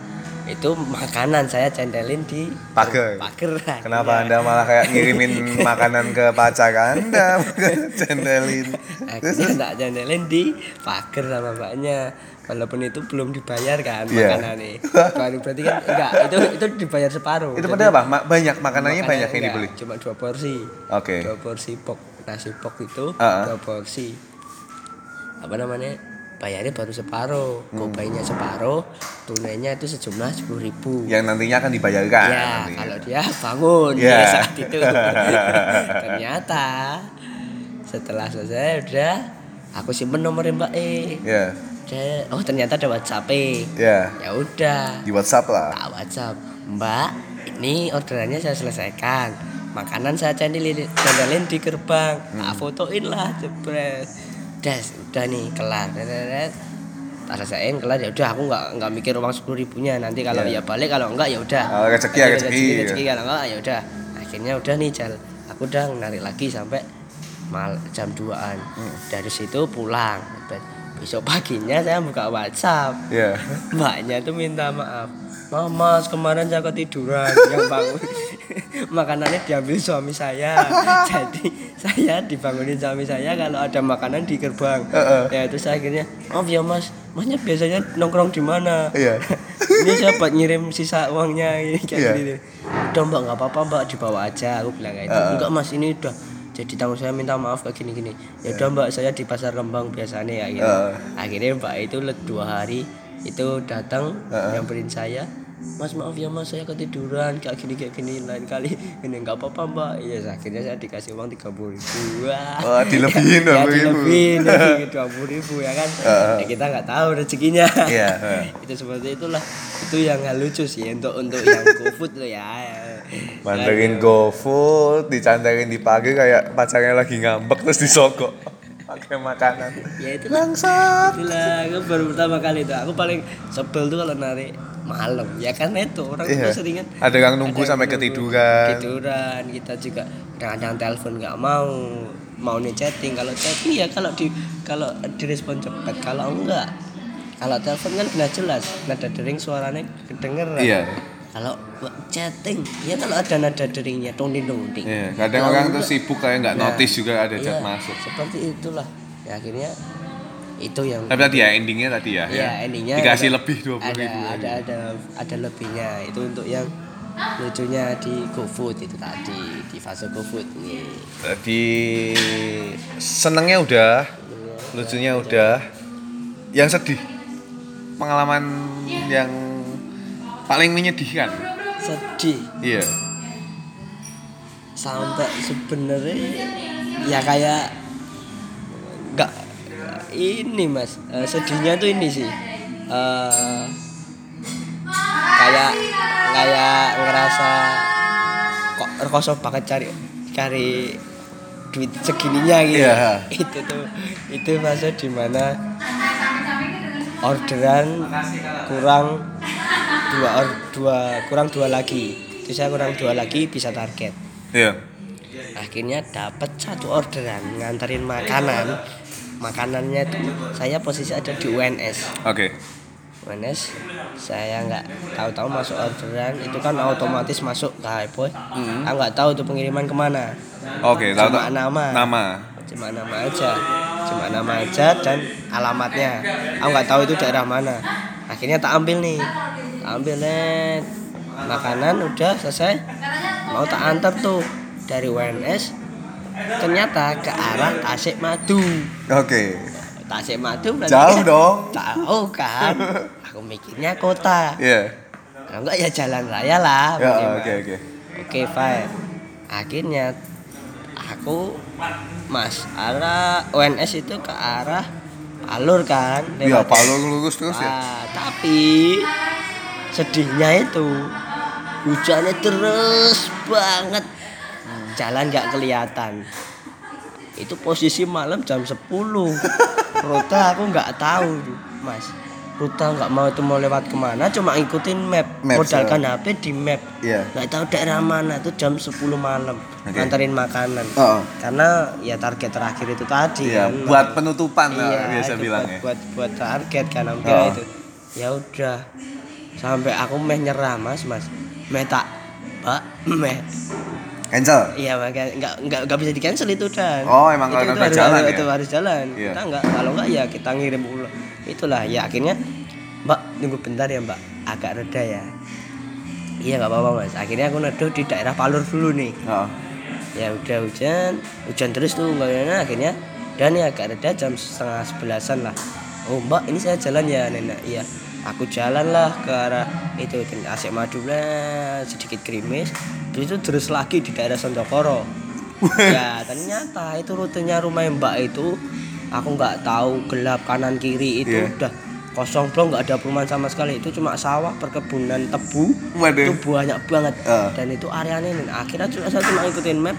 itu makanan saya cendelin di Pagar. pagar. Kenapa Akhirnya- anda malah kayak ngirimin makanan ke pacar anda? Cendelin akhirnya tak jandelin di pagar sama mbaknya. Walaupun itu belum dibayar kan Iya. makanannya. Baru berarti kan enggak itu itu dibayar separuh. Itu pada apa? Ma- banyak makanannya makanannya banyak yang enggak, dibeli? cuma dua porsi. Oke. dua porsi pok nasi pok itu Ah, ah. dua porsi. Apa namanya bayarnya baru separuh Hmm. gopaynya separuh tunainya itu sejumlah sepuluh ribu yang nantinya akan dibayarkan Ya, nantinya. kalau dia bangun Ya. ya saat itu. Ternyata setelah selesai udah aku simpen nomornya mbak E Ya. Cek, oh ternyata ada WhatsApp E Ya. ya udah Di WhatsApp lah. tak WhatsApp mbak ini orderannya saya selesaikan makanan saya candalin di gerbang tak fotoin lah jebret das udah nih kelar. Tak selesaiin kelar. Ya udah aku nggak nggak mikir uang sepuluh ribunya. Nanti kalau Iya. ya balik kalau enggak ya udah. Oh, rezeki ya, rezeki. rezeki kalau enggak ya udah. Akhirnya udah nih jal. Aku udah narik lagi sampai mal jam 2an dari situ pulang. Besok paginya saya buka WhatsApp. Ya. mbaknya tuh minta maaf Mama, kemarin saya ketiduran yang bangun makanannya diambil suami saya. Jadi saya dibangunin suami saya kalau ada makanan di gerbang. Heeh. Ya terus akhirnya, maaf ya mas, masnya biasanya nongkrong di mana? Iya. ini saya buat ngirim sisa uangnya ini kayak Iya. gini. Udah mbak nggak apa-apa mbak dibawa aja. Aku bilang kayak gitu. Heeh. Enggak mas ini udah jadi tanggung saya minta maaf kayak gini-gini. Ya udah mbak saya di pasar Kembang biasanya ya. Gitu. Heeh. Akhirnya mbak itu dua hari itu datang Heeh. nyamperin saya. Mas maaf ya mas saya ketiduran kayak gini kayak gini lain kali ini nggak apa-apa mbak iya akhirnya saya dikasih uang tiga puluh ribu wah Wah, dilebihin ya, 20.000. dilebihin dua puluh ribu ya kan Heeh. ya, kita nggak tahu rezekinya Iya, heeh. itu seperti itulah itu yang nggak lucu sih untuk untuk yang GoFood lo ya Mandarin GoFood, dicandarin di pagi kayak pacarnya lagi ngambek terus disogok pakai makanan. ya itu Bangsat. itulah aku baru pertama kali itu aku paling sebel tuh kalau narik malam ya kan itu orang Iya. tuh seringan Ada yang nunggu ada sampai nunggu ketiduran. ketiduran kita juga kadang-kadang telepon nggak mau mau nih chatting kalau chatting ya kalau di kalau direspon cepat kalau enggak kalau telepon kan nggak jelas nada dering suaranya kedengeran Iya. Kalau chatting ya kalau ada nada deringnya dong ding dong ding Iya, kadang Kalau orang tuh sibuk kayak nggak Nah, notice juga ada chat iya, masuk. seperti itulah ya akhirnya itu yang Tapi tadi ya endingnya tadi ya. ya endingnya Dikasih ada- lebih 20.000 ada, ribu. ada ada ada lebihnya itu untuk yang lucunya di GoFood itu tadi di fase GoFood nih Tadi senengnya udah, lucunya udah. Yang sedih. Pengalaman yang paling menyedihkan. sedih Iya. sampai sebenarnya ya kayak nggak ini mas eh, sedihnya tuh ini sih Eh, kayak kayak ngerasa kok rekoso banget cari cari duit segininya gitu Iya. itu tuh itu masa di mana orderan kurang dua or, dua kurang dua lagi itu saya kurang dua lagi bisa target Iya. akhirnya dapat satu orderan nganterin makanan makanannya itu saya posisi ada di UNS Oke. UNS saya nggak tahu-tahu masuk orderan itu kan otomatis masuk ke Hypoy Hmm. aku nggak tahu tuh pengiriman ke mana Oke, tahu Cuma tahu. nama. Nama. cuma nama aja cuma nama aja dan alamatnya aku nggak tahu itu daerah mana akhirnya tak ambil nih ambil net makanan udah selesai mau tak antar tuh dari UNS ternyata ke arah Tasik Madu Oke. Tasik Madu berarti Jauh kan- dong. jauh kan aku mikirnya kota Iya. kalau enggak ya jalan raya lah Ya, minimal. oke oke. Oke fine Akhirnya Aku Mas arah ONS itu ke arah Alur kan Iya, lewat- Palu lurus terus ya. Ah, Tapi Sedihnya itu. Hujannya terus banget. Jalan nggak kelihatan. Itu posisi malam jam 10 Rute aku nggak tahu Mas. Rute nggak mau itu mau lewat ke mana Cuma ngikutin map. Maps, Modalkan HP di map. Iya. nggak tahu daerah mana? Itu jam 10 malam. Oke. nganterin makanan. Oh. karena ya target terakhir itu tadi Iya, kan. buat penutupan iya, biasa bilang buat, ya. buat buat target kan Oh. itu. Ya udah sampai aku meh nyerah mas mas. Meh tak mbak meh. Cancel. iya makanya nggak nggak nggak bisa di cancel itu dan Oh, emang itu, kalau itu harus, jalan harus- ya? itu harus jalan. Iya. kita nggak kalau nggak ya kita ngirim ulang itulah ya akhirnya mbak tunggu bentar ya mbak. Agak reda ya. Iya nggak apa-apa mas. Akhirnya aku neduh di daerah Palur dulu nih. Oh. ya udah hujan. Hujan terus tuh nggak akhirnya. Dan ya agak reda jam setengah sebelasan lah. Oh mbak ini saya jalan ya nenek. Iya aku jalan lah ke arah itu asik madu sedikit gerimis. Terus itu terus lagi di daerah Sondokoro. Ya ternyata itu rutenya rumah mbak itu aku nggak tahu gelap kanan kiri itu Iya. udah kosong blong nggak ada perumahan sama sekali. Itu cuma sawah perkebunan tebu. Waduh. itu banyak banget. Ah. dan itu areanya ini. Akhirnya cuma saya cuma ikutin map.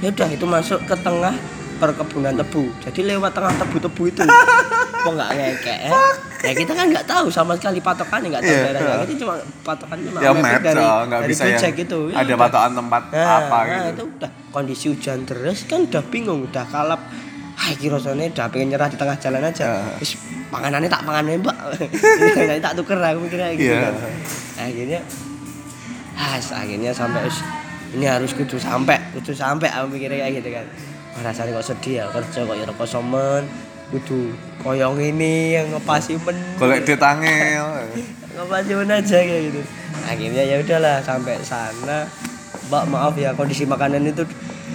Ya udah itu masuk ke tengah perkebunan tebu jadi lewat tengah tebu-tebu itu kok nggak ngekek ya? ya kita kan nggak tahu sama sekali patokannya nggak tahu Iya. daerahnya itu cuma patokannya cuma Ya map dari, so, nggak dari bisa yang Gojek itu Ya ada udah. patokan tempat Nah, apa nah, gitu. itu udah kondisi hujan terus kan udah bingung udah kalap Hai kira rasanya udah pengen nyerah di tengah jalan aja. Ah. Terus panganannya tak panganan mbak. Nanti tak tuker aku mikirnya gitu Iya. kan. Akhirnya, has akhirnya sampai ini harus kudu sampai, kudu sampai aku mikirnya kayak gitu kan. Rasanya kok sedih ya kerja kok ya rokok somen, kudu koyong ini yang ngepasi men. Golek duit angel. ngepasi men aja kayak gitu. Akhirnya ya udahlah sampai sana. Mbak maaf ya kondisi makanan itu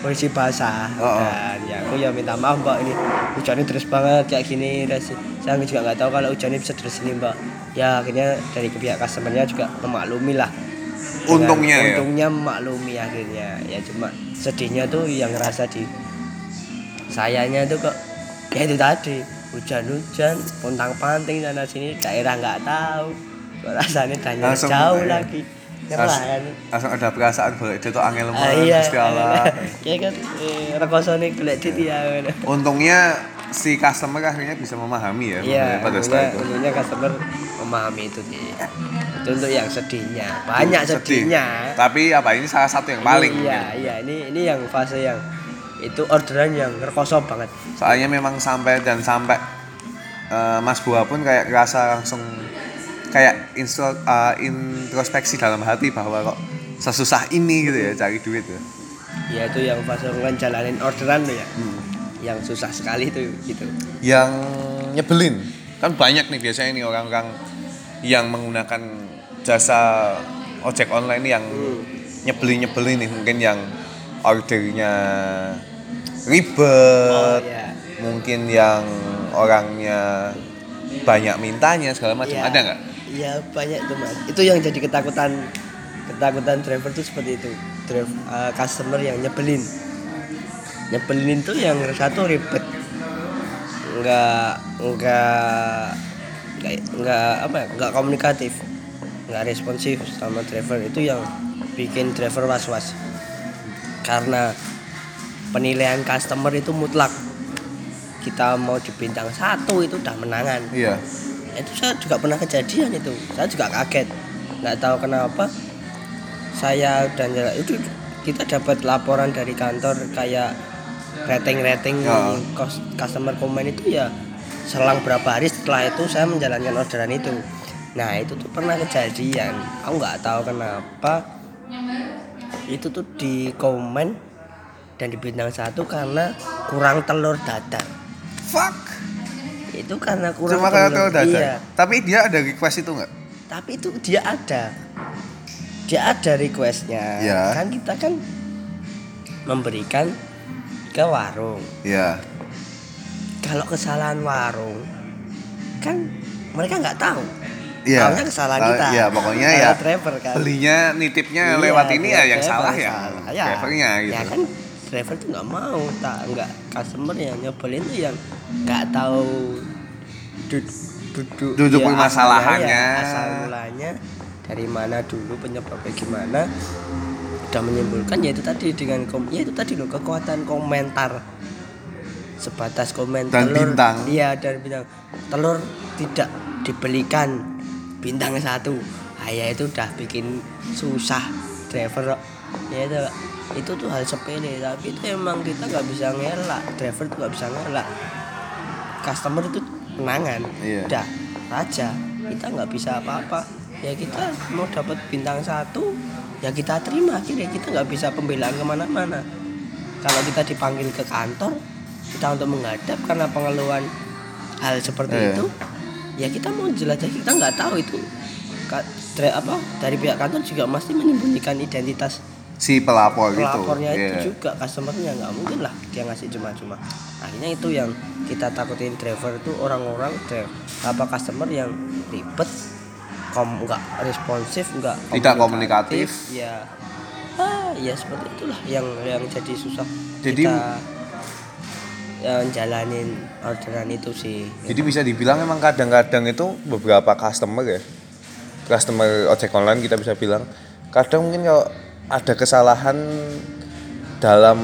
kondisi basah Oh, oh. dan ya aku ya minta maaf mbak ini hujannya deras banget kayak gini si- saya juga nggak tahu kalau hujannya bisa deras ini mbak ya akhirnya dari pihak customernya juga memaklumi lah Untungnya ya? untungnya memaklumi akhirnya ya cuma sedihnya tuh yang ngerasa di sayanya tuh kok ya itu tadi hujan-hujan pontang panting sana sini daerah nggak tahu rasanya tanya Langsung, jauh eh, lagi ya kan Langsung ada perasaan golek duit tuh angel Ah, banget iya Gusti Allah. ya kan eh, rekosone golek dit ya. Untungnya si customer akhirnya bisa memahami ya Iya, pada untungnya, itu. untungnya customer memahami itu sih. Itu untuk yang sedihnya. Banyak Sedih. sedihnya. Tapi apa ini salah satu yang paling. Iya, iya, ini ini yang fase yang itu orderan yang rekoso banget. Soalnya memang sampai dan sampai eh, Mas Buah pun kayak rasa langsung kayak instro, eh, introspeksi dalam hati bahwa kok sesusah ini gitu ya cari duit ya. Ya itu yang fase kan jalanin orderan tuh ya. Hmm. Yang susah sekali tuh gitu. Yang nyebelin kan banyak nih biasanya nih orang-orang yang menggunakan jasa ojek online yang nyebelin nyebelin nih mungkin yang ordernya ribet Oh iya. mungkin yang orangnya banyak mintanya segala macam Iya. ada nggak Iya banyak tuh mas. Itu yang jadi ketakutan ketakutan driver tuh seperti itu. Driver uh, customer yang nyebelin. Nyebelin tuh yang satu ribet. Enggak enggak kayak enggak apa ya? Enggak komunikatif. Enggak responsif sama driver itu yang bikin driver was-was. Karena penilaian customer itu mutlak. Kita mau di bintang satu itu udah menangan. Iya. Itu saya juga pernah kejadian itu. Saya juga kaget. Nggak tahu kenapa. Saya dan itu kita dapat laporan dari kantor kayak rating-rating kos- customer komen itu ya selang berapa hari setelah itu saya menjalankan orderan itu. Nah itu tuh pernah kejadian. Aku nggak tahu kenapa. Itu tuh di komen dan di bintang satu karena kurang telur dadar. Fuck. Itu karena kurang cuma karena tahu dada iya. Tapi dia ada request itu nggak? Tapi itu dia ada. Dia ada requestnya. Ya. kan kita kan memberikan ke warung. Iya. Kalau kesalahan warung kan mereka nggak tahu. Iya. Taunya kesalahan Tahu- kita. iya, pokoknya ya driver kan. belinya nitipnya Iya, lewat ini ya yang salah ya. salah. ya drivernya gitu. Ya kan driver tuh nggak mau tak nggak customer yang nyebelin tuh yang nggak tahu du- duduk Duduk ya, permasalahannya. asalnya, ya, asal mulanya dari mana dulu penyebabnya gimana. Udah menyimpulkan ya itu tadi dengan kom ya itu tadi loh kekuatan komentar. Sebatas komen Dan telur. bintang. iya dan bintang. Telur tidak dibelikan bintang satu. Ah, ya itu udah bikin susah driver ya itu itu tuh hal sepele tapi itu emang kita nggak bisa ngelak. Driver tuh nggak bisa ngelak. Customer itu menangan Iya. udah raja kita nggak bisa apa-apa. Ya kita mau dapat bintang satu ya kita terima. Akhirnya kita nggak bisa pembelaan ke mana-mana. Kalau kita dipanggil ke kantor kita untuk menghadap karena pengeluhan hal seperti Iya. itu ya kita mau jelajah kita nggak tahu itu. Apa dari pihak kantor juga pasti menyembunyikan identitas si pelapor, pelapornya itu itu Iya. juga customernya nggak mungkin lah dia ngasih cuma-cuma. Akhirnya itu yang kita takutin driver itu orang-orang apa customer yang ribet kom nggak responsif nggak Tidak komunikatif. ya ah ya seperti itulah yang yang jadi susah Jadi- kita eh, jalanin orderan itu sih. Jadi bisa dibilang emang kadang-kadang itu beberapa customer ya, customer ojek online kita bisa bilang, kadang mungkin kalau ada kesalahan dalam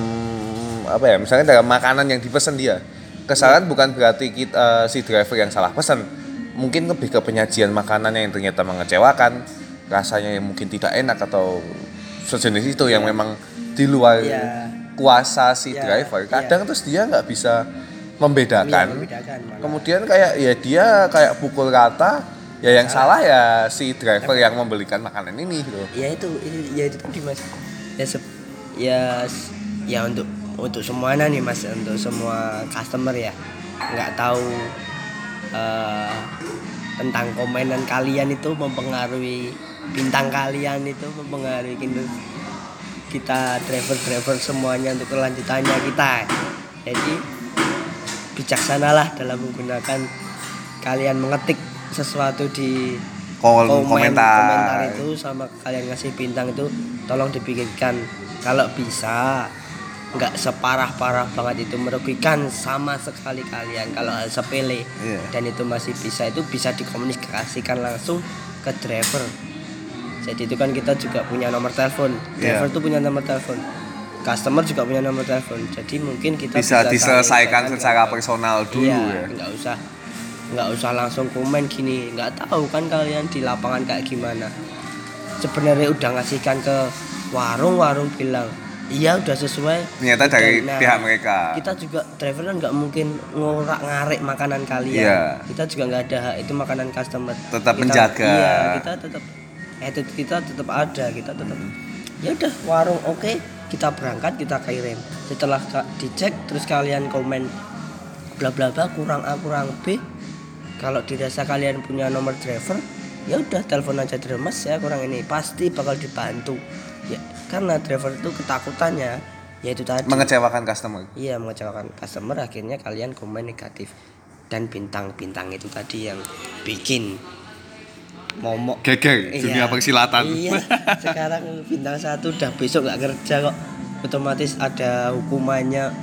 apa ya, misalnya dalam makanan yang dipesan dia, kesalahan bukan berarti kita si driver yang salah pesan, mungkin lebih ke penyajian makanan yang ternyata mengecewakan, rasanya yang mungkin tidak enak atau sejenis itu yang memang di luar Iya. kuasa si Iya, driver. iya. Kadang terus dia nggak bisa membedakan Iya, membedakan malah. kemudian kayak ya dia kayak pukul rata ya yang salah ya si driver yang membelikan makanan ini gitu. Ya itu, ya itu tadi mas. Ya sep- ya ya untuk untuk semuanya nih mas. Untuk semua customer ya. Nggak tahu eh, tentang komenan kalian itu mempengaruhi bintang kalian itu mempengaruhi kita driver-driver semuanya untuk kelanjutannya kita. Jadi bijaksanalah dalam menggunakan kalian mengetik sesuatu di Kol- komen, komentar. komentar itu sama kalian ngasih bintang itu tolong dipikirkan. Kalau bisa nggak separah-parah banget itu merugikan sama sekali kalian kalau sepele. Iya. dan itu masih bisa itu bisa dikomunikasikan langsung ke driver. Jadi itu kan kita juga punya nomor telepon. Iya. driver tuh punya nomor telepon. Customer juga punya nomor telepon. Jadi mungkin kita bisa saling diselesaikan secara personal dulu iya, ya. nggak usah nggak usah langsung komen gini. Nggak tahu kan kalian di lapangan kayak gimana. Sebenarnya udah ngasihkan ke warung-warung bilang iya udah sesuai. Ternyata dari nah, pihak mereka. kita juga driver kan nggak mungkin ngorak ngarik makanan kalian. Iya. kita juga nggak ada hak itu makanan customer. Tetap Kita- menjaga. iya kita tetap attitude kita tetap ada kita tetap ya udah warung oke kita berangkat kita kirim. Setelah dicek terus kalian komen bla bla bla kurang A kurang B kalau dirasa kalian punya nomor driver ya udah telepon aja driver mas saya kurang ini. Pasti bakal dibantu. Ya karena driver itu ketakutannya ya itu tadi. Mengecewakan customer. Iya mengecewakan customer akhirnya kalian komen negatif. Dan bintang-bintang itu tadi yang bikin momok. Geger dunia persilatan. Iya sekarang bintang satu udah besok nggak kerja kok. Otomatis ada hukumannya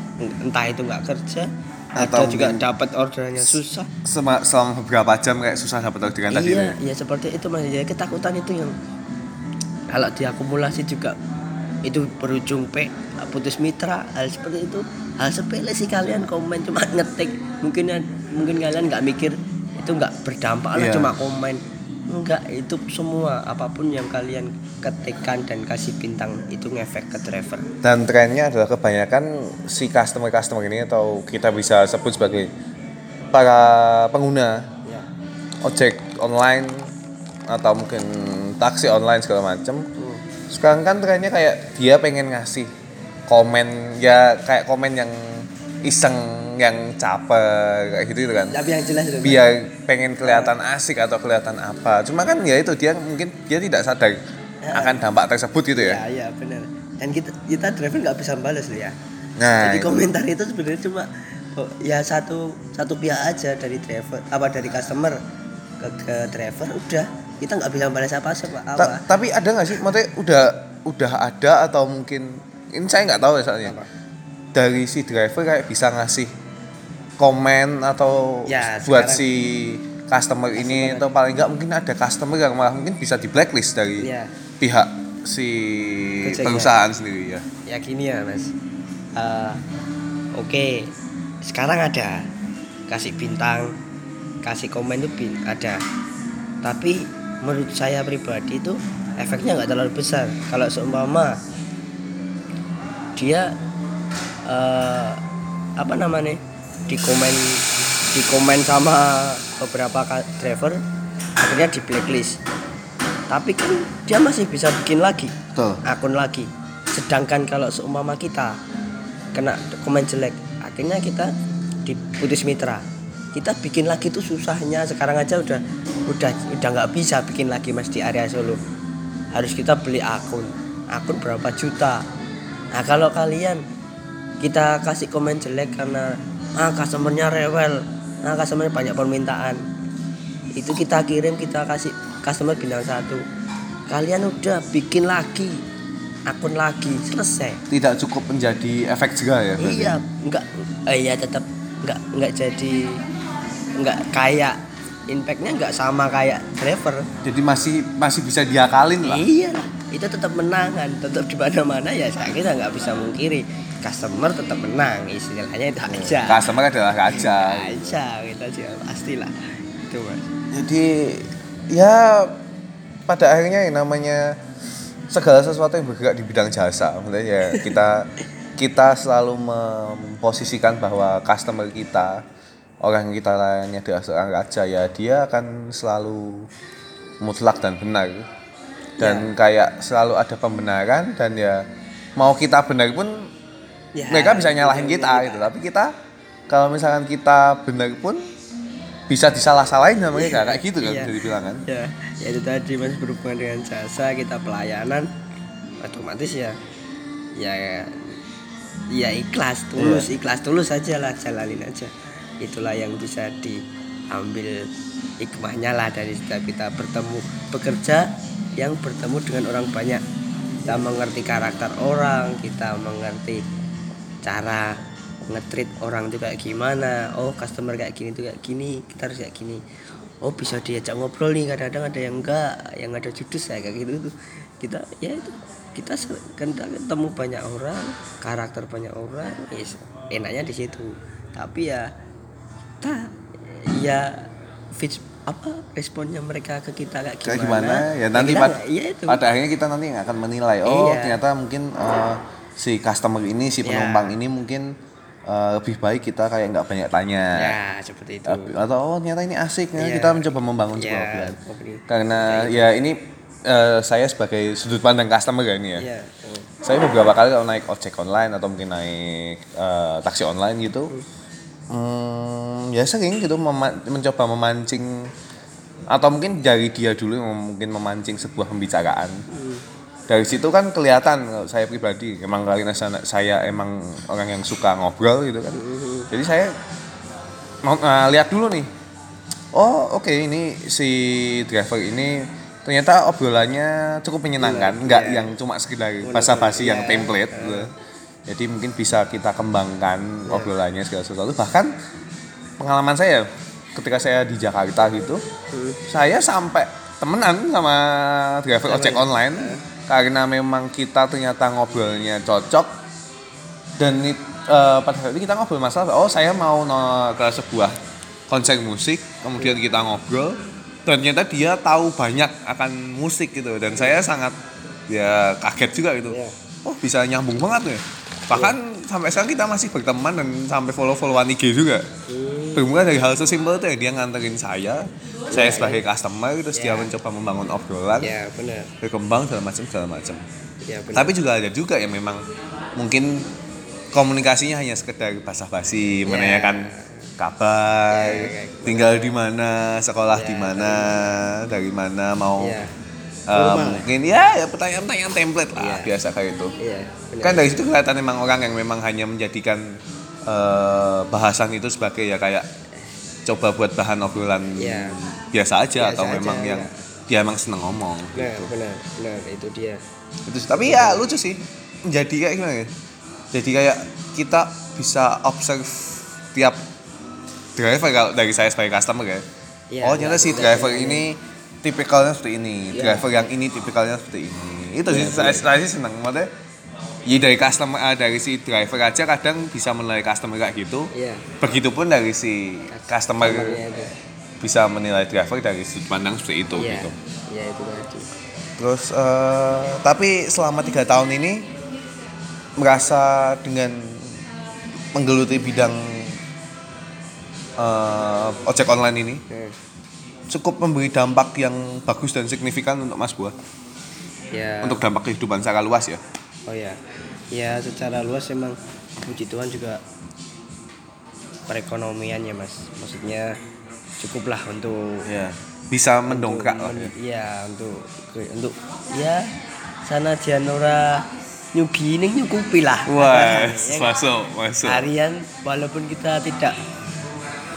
entah itu nggak kerja Atau ada juga dapat orderannya. Susah. Sema- selama beberapa jam kayak susah dapat orderan tadi iya itu ya? iya seperti itu mas. Jadi ketakutan itu yang kalau diakumulasi juga itu berujung P putus mitra hal seperti itu. Hal sepele sih kalian komen cuma ngetik. Mungkin mungkin kalian nggak mikir itu nggak berdampak lah Iya. cuma komen enggak itu semua apa pun yang kalian ketikkan dan kasih bintang itu ngefek ke driver. Dan trennya adalah kebanyakan si customer customer ini atau kita bisa sebut sebagai para pengguna ya. ojek online atau mungkin taksi online segala macem. Sekarang kan trennya kayak dia pengen ngasih komen ya kayak komen yang iseng yang caper kayak gitu, gitu kan. Tapi yang jelas itu. Biar pengen kelihatan asik atau kelihatan apa. Cuma kan ya itu dia mungkin dia tidak sadar akan dampak tersebut gitu ya. Ya ya benar. Dan kita kita driver nggak bisa balas loh ya. Nah Jadi itu. komentar itu sebenarnya cuma oh, ya satu satu pihak aja dari driver apa dari customer ke, ke driver udah. Kita nggak bisa balas apa apa. Ta- tapi ada nggak sih maksudnya udah udah ada atau mungkin ini saya nggak tahu ya soalnya. Apa? dari si driver kayak bisa ngasih komen atau Ya, buat si customer ini atau paling nggak mungkin ada customer yang malah mungkin bisa di blacklist dari Iya. pihak si Gojek, perusahaan sendiri ya. Ya gini ya mas. Eh, oke. Sekarang ada. Kasih bintang kasih komen itu bin ada. Tapi menurut saya pribadi itu efeknya nggak terlalu besar. Kalau seumpama dia eh, apa namanya di komen di komen sama beberapa driver akhirnya di blacklist. Tapi kan dia masih bisa bikin lagi Betul. akun lagi. Sedangkan kalau seumpama kita kena komen jelek akhirnya kita diputus mitra. Kita bikin lagi tuh susahnya. Sekarang aja udah udah udah nggak bisa bikin lagi mas di area Solo. Harus kita beli akun. Akun berapa juta? Nah kalau kalian kita kasih komen jelek karena ah customernya rewel. Ah customernya banyak permintaan. Itu kita kirim kita kasih customer bintang satu. Kalian udah bikin lagi akun lagi selesai. Tidak cukup menjadi efek jerah ya berarti? iya nggak eh, iya tetap nggak nggak jadi nggak kayak impactnya nggak sama kayak driver. Jadi masih masih bisa diakalin lah. Iya itu tetap menang kan tetap di mana mana ya saya kita nggak bisa mungkiri customer tetap menang istilahnya itu aja. customer adalah raja. Aja kita sih pastilah. Itu mas. Jadi ya pada akhirnya yang namanya segala sesuatu yang bergerak di bidang jasa. Maksudnya ya kita kita selalu memposisikan bahwa customer kita orang yang kita layani adalah seorang raja ya dia akan selalu mutlak dan benar. Dan kayak selalu ada pembenaran dan ya mau kita benar pun Ya, mereka bisa nyalahin kita gitu. Tapi kita kalau misalkan kita benar pun bisa disalah-salahin sama mereka. Kayak gitu kan Iya. bisa dibilang kan. Ya ya itu tadi mas. Berhubungan dengan jasa kita pelayanan otomatis ya ya ya ikhlas tulus. Ikhlas tulus aja lah jalanin aja. Itulah yang bisa diambil hikmahnya lah dari setiap kita bertemu bekerja yang bertemu dengan orang banyak. Kita mengerti karakter orang kita mengerti cara ngetrit orang itu kayak gimana. Oh customer kayak gini tuh kayak gini kita harus kayak gini. Oh bisa diajak ngobrol nih kadang-kadang ada yang enggak yang ada judes ya kayak gitu tuh. Kita ya itu kita kita ketemu banyak orang karakter banyak orang yes, enaknya di situ. Tapi ya ta ya fit apa responnya mereka ke kita kayak kayak gimana, gimana? Ya nanti kita pad- iya itu. pada akhirnya kita nanti akan menilai. Oh Iya. ternyata mungkin eh, si customer ini si Iya. penumpang ini mungkin eh, lebih baik kita kayak nggak banyak tanya ya seperti itu atau oh ternyata ini asik ya Iya. kita mencoba membangun sebuah ya hubungan seperti itu. karena ya ini eh, saya sebagai sudut pandang customer ya ini ya Iya, oh. saya beberapa kali kalau naik ojek online atau mungkin naik eh, taksi online gitu hmm, ya sering gitu mema- mencoba memancing atau mungkin dari dia dulu yang mungkin memancing sebuah pembicaraan dari situ kan kelihatan kalau saya pribadi emang karena saya emang orang yang suka ngobrol gitu kan. Jadi saya mau eh, lihat dulu nih. Oh oke ini si driver ini ternyata obrolannya cukup menyenangkan. Nggak yang cuma sekedar basa-basi yang template gitu. jadi mungkin bisa kita kembangkan obrolannya segala sesuatu. Bahkan pengalaman saya ketika saya di Jakarta gitu saya sampai temenan sama driver ojek online karena memang kita ternyata ngobrolnya cocok dan it- eh, pada saat itu kita ngobrol masalah oh saya mau no- ke sebuah konser musik kemudian kita ngobrol dan ternyata dia tahu banyak akan musik gitu dan saya sangat ya kaget juga gitu. Iya. oh bisa nyambung banget ya. Bahkan sampai sekarang kita masih berteman dan sampai follow followan IG juga bermula dari hal sesimpel itu ya. Dia nganterin saya saya sebagai customer terus dia mencoba membangun obrolan ya benar. berkembang segala macam segala macam. Ya benar. Tapi juga ada juga yang memang mungkin komunikasinya hanya sekedar basa-basi menanyakan kabar Ya, kayak gitu. tinggal di mana sekolah di mana dari mana mau Ya. eh, mungkin ya ya pertanyaan-pertanyaan template lah Ya. biasa kayak itu. Benar. Kan dari situ kelihatan memang orang yang memang hanya menjadikan eh, bahasan itu sebagai ya kayak coba buat bahan obrolan Ya. biasa aja Biasa atau aja, memang yang ya. dia emang seneng ngomong benar benar benar. Itu dia. Itu tapi ya lucu sih. Jadi kayak gimana ya? Jadi kayak kita bisa observe tiap driver kalau dari saya sebagai customer ya. Iya, oh ternyata si iya, driver iya. ini tipikalnya seperti ini Iya. driver yang ini tipikalnya seperti ini. Itu sih saya, saya sih senang maksudnya ya dari customer ah, dari si driver aja kadang bisa menilai customer kayak gitu. Iya. Begitupun dari si customer itu. bisa menilai driver dari sudut pandang seperti itu iya. gitu. Iya itu tadi. Terus eh, tapi selama tiga tahun ini merasa dengan menggeluti bidang eh, ojek online ini Hmm. cukup memberi dampak yang bagus dan signifikan untuk Mas Buah? Ya untuk dampak kehidupan secara luas ya. Oh ya ya secara luas emang puji Tuhan juga perekonomian ya mas maksudnya cukuplah untuk Ya. Bisa mendongkrak lah ya. Men- Iya untuk ke- untuk ya sana Janora nyugi ini nyukupi lah. Wah, Ya kan? masuk, masuk. Harian walaupun kita tidak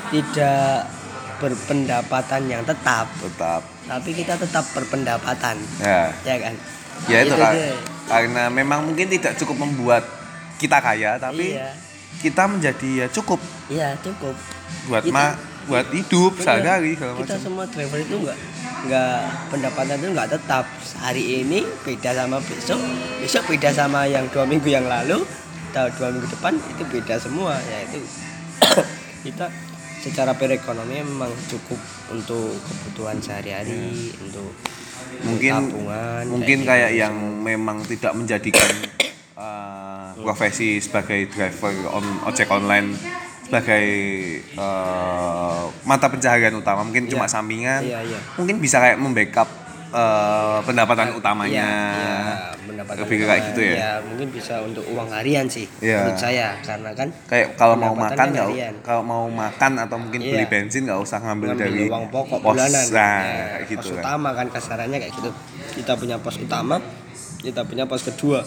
tidak berpendapatan yang tetap, Tetap. tapi kita tetap berpendapatan, Ya. ya kan? Ya itu kan. Karena memang mungkin tidak cukup membuat kita kaya tapi Iya. kita menjadi ya cukup Iya cukup. buat Kita- ma buat hidup Bener. sehari-hari Kita macam semua driver itu enggak enggak pendapatan itu enggak tetap. Hari ini beda sama besok, besok beda sama yang dua minggu yang lalu, atau dua minggu depan itu beda semua. Ya itu kita secara perekonomian memang cukup untuk kebutuhan sehari-hari, untuk mungkin tabungan, mungkin kayak kayak gitu yang memang tidak menjadikan uh, profesi sebagai driver on, ojek online sebagai uh, mata pencaharian utama mungkin cuma Iya. sampingan Iya, iya. mungkin bisa kayak membackup uh, pendapatan utamanya Iya, iya, pendapatan lebih kayak utama. gitu ya? Ya, mungkin bisa untuk uang harian sih Iya. menurut saya karena kan kayak kalau mau makan kan nggak kalau mau makan atau mungkin Iya. beli bensin nggak usah ngambil, ngambil dari uang pokok pos bulanan nah, Ya, kayak gitu pos kan. utama kan kasarannya kayak gitu kita punya pos utama kita punya pos kedua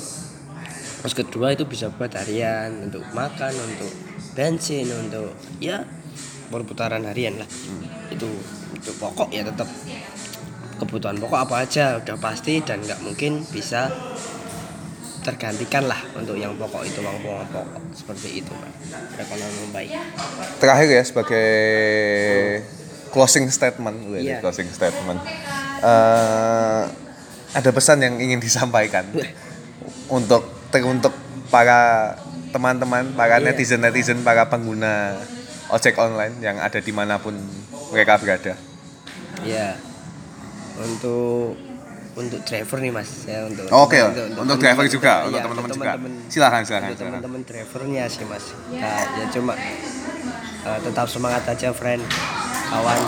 pos kedua itu bisa buat harian untuk makan untuk bensin untuk ya perputaran harian lah itu untuk pokok ya tetap kebutuhan pokok apa aja udah pasti dan nggak mungkin bisa tergantikan lah untuk yang pokok itu uang uang pokok seperti itu pak. Ekonomi membaik terakhir ya sebagai closing statement Wih, Iya. closing statement. Eh, ada pesan yang ingin disampaikan untuk teruntuk para teman-teman para Iya. netizen netizen para pengguna ojek online yang ada di mana pun mereka berada? Ya, untuk untuk driver nih mas, ya untuk Oke, untuk driver teman-teman- juga, iya, untuk teman-teman juga. Silakan, silakan, untuk teman-teman drivernya sih mas. Ya, ya cuma eh, tetap semangat aja, friend, kawan,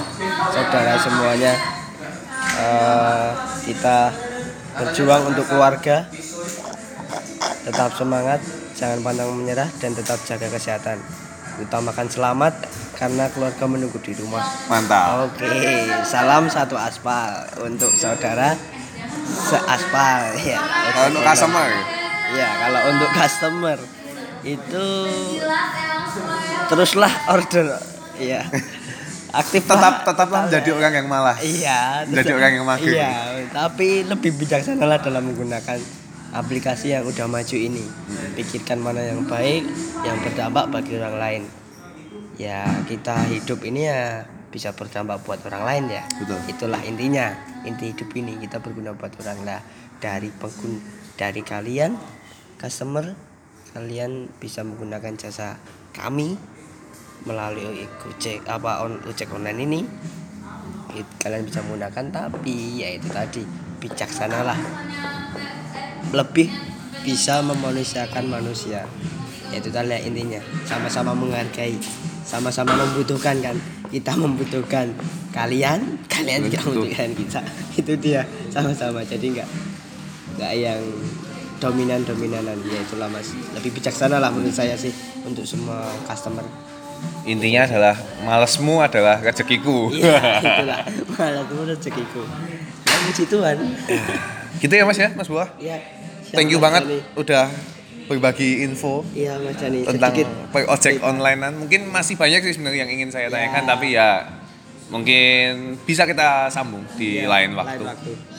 saudara semuanya. Eh, kita berjuang untuk keluarga. Tetap semangat, jangan pantang menyerah dan tetap jaga kesehatan. Utamakan selamat karena keluarga menunggu di rumah. mantap Oke, salam satu aspal untuk saudara seaspal ya. kalau untuk customer Ya, kalau untuk customer itu teruslah order. Iya. Aktif tetap tetaplah menjadi orang yang malas Iya, menjadi orang yang mahir Iya, tapi lebih bijaksanalah dalam menggunakan aplikasi yang udah maju ini. Pikirkan mana yang baik, yang berdampak bagi orang lain. Ya, kita hidup ini ya bisa berdampak buat orang lain ya. Betul. Itulah intinya. Inti hidup ini kita berguna buat orang lah. Dari pengguna dari kalian customer kalian bisa menggunakan jasa kami melalui Gojek apa on, ojek online ini it- kalian bisa menggunakan tapi ya itu tadi bijaksana lah lebih bisa memanusiakan manusia Ya, itu tadi intinya sama-sama menghargai sama-sama membutuhkan kan? Kita membutuhkan kalian kalian juga membutuhkan kita. Itu dia sama-sama. Jadi nggak nggak yang dominan dominanan ya itulah mas. Lebih bijaksana lah menurut saya sih untuk semua customer. Intinya adalah malesmu adalah rezekiku. Iya itulah. Malah tuh rezekiku. Ya puji Tuhan. Gitu ya mas ya mas buah? Ya thank you banget Dani. udah berbagi info iya mas Dani tentang sedikit ojek onlinean mungkin masih banyak sih sebenarnya yang ingin saya Ya. tanyakan tapi ya mungkin bisa kita sambung di Iya, lain waktu.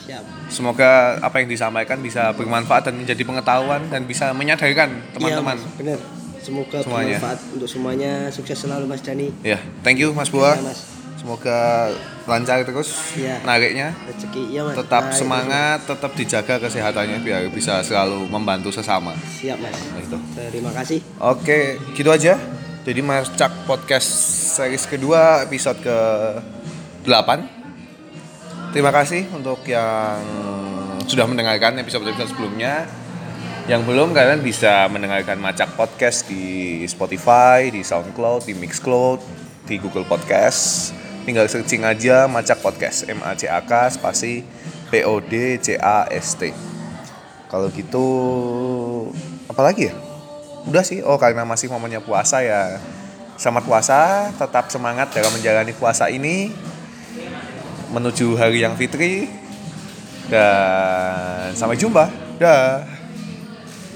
siap Semoga apa yang disampaikan bisa bermanfaat dan menjadi pengetahuan dan bisa menyadarkan teman-teman. Iya, Mas, bener semoga Semuanya. bermanfaat untuk semuanya sukses selalu mas Dani Ya, thank you Mas Buah. Mas. Semoga lancar terus Iya. nariknya. rezeki iya mas Tetap Nah, itu semangat, tetap dijaga kesehatannya biar bisa selalu membantu sesama. siap mas Nah, itu. terima kasih Oke, gitu aja. Jadi Mas Cak podcast series kedua episode ke 8. Terima kasih untuk yang sudah mendengarkan episode-episode sebelumnya. Yang belum kalian bisa mendengarkan Macak Podcast di Spotify, di SoundCloud, di Mixcloud, di Google Podcast. Tinggal searching aja Macak Podcast, M A C A K spasi P O D C A S T. Kalau gitu apa lagi ya? Udah sih. Oh, karena masih momennya puasa ya. Selamat puasa, tetap semangat dalam menjalani puasa ini menuju hari yang fitri. Dan sampai jumpa. Dah.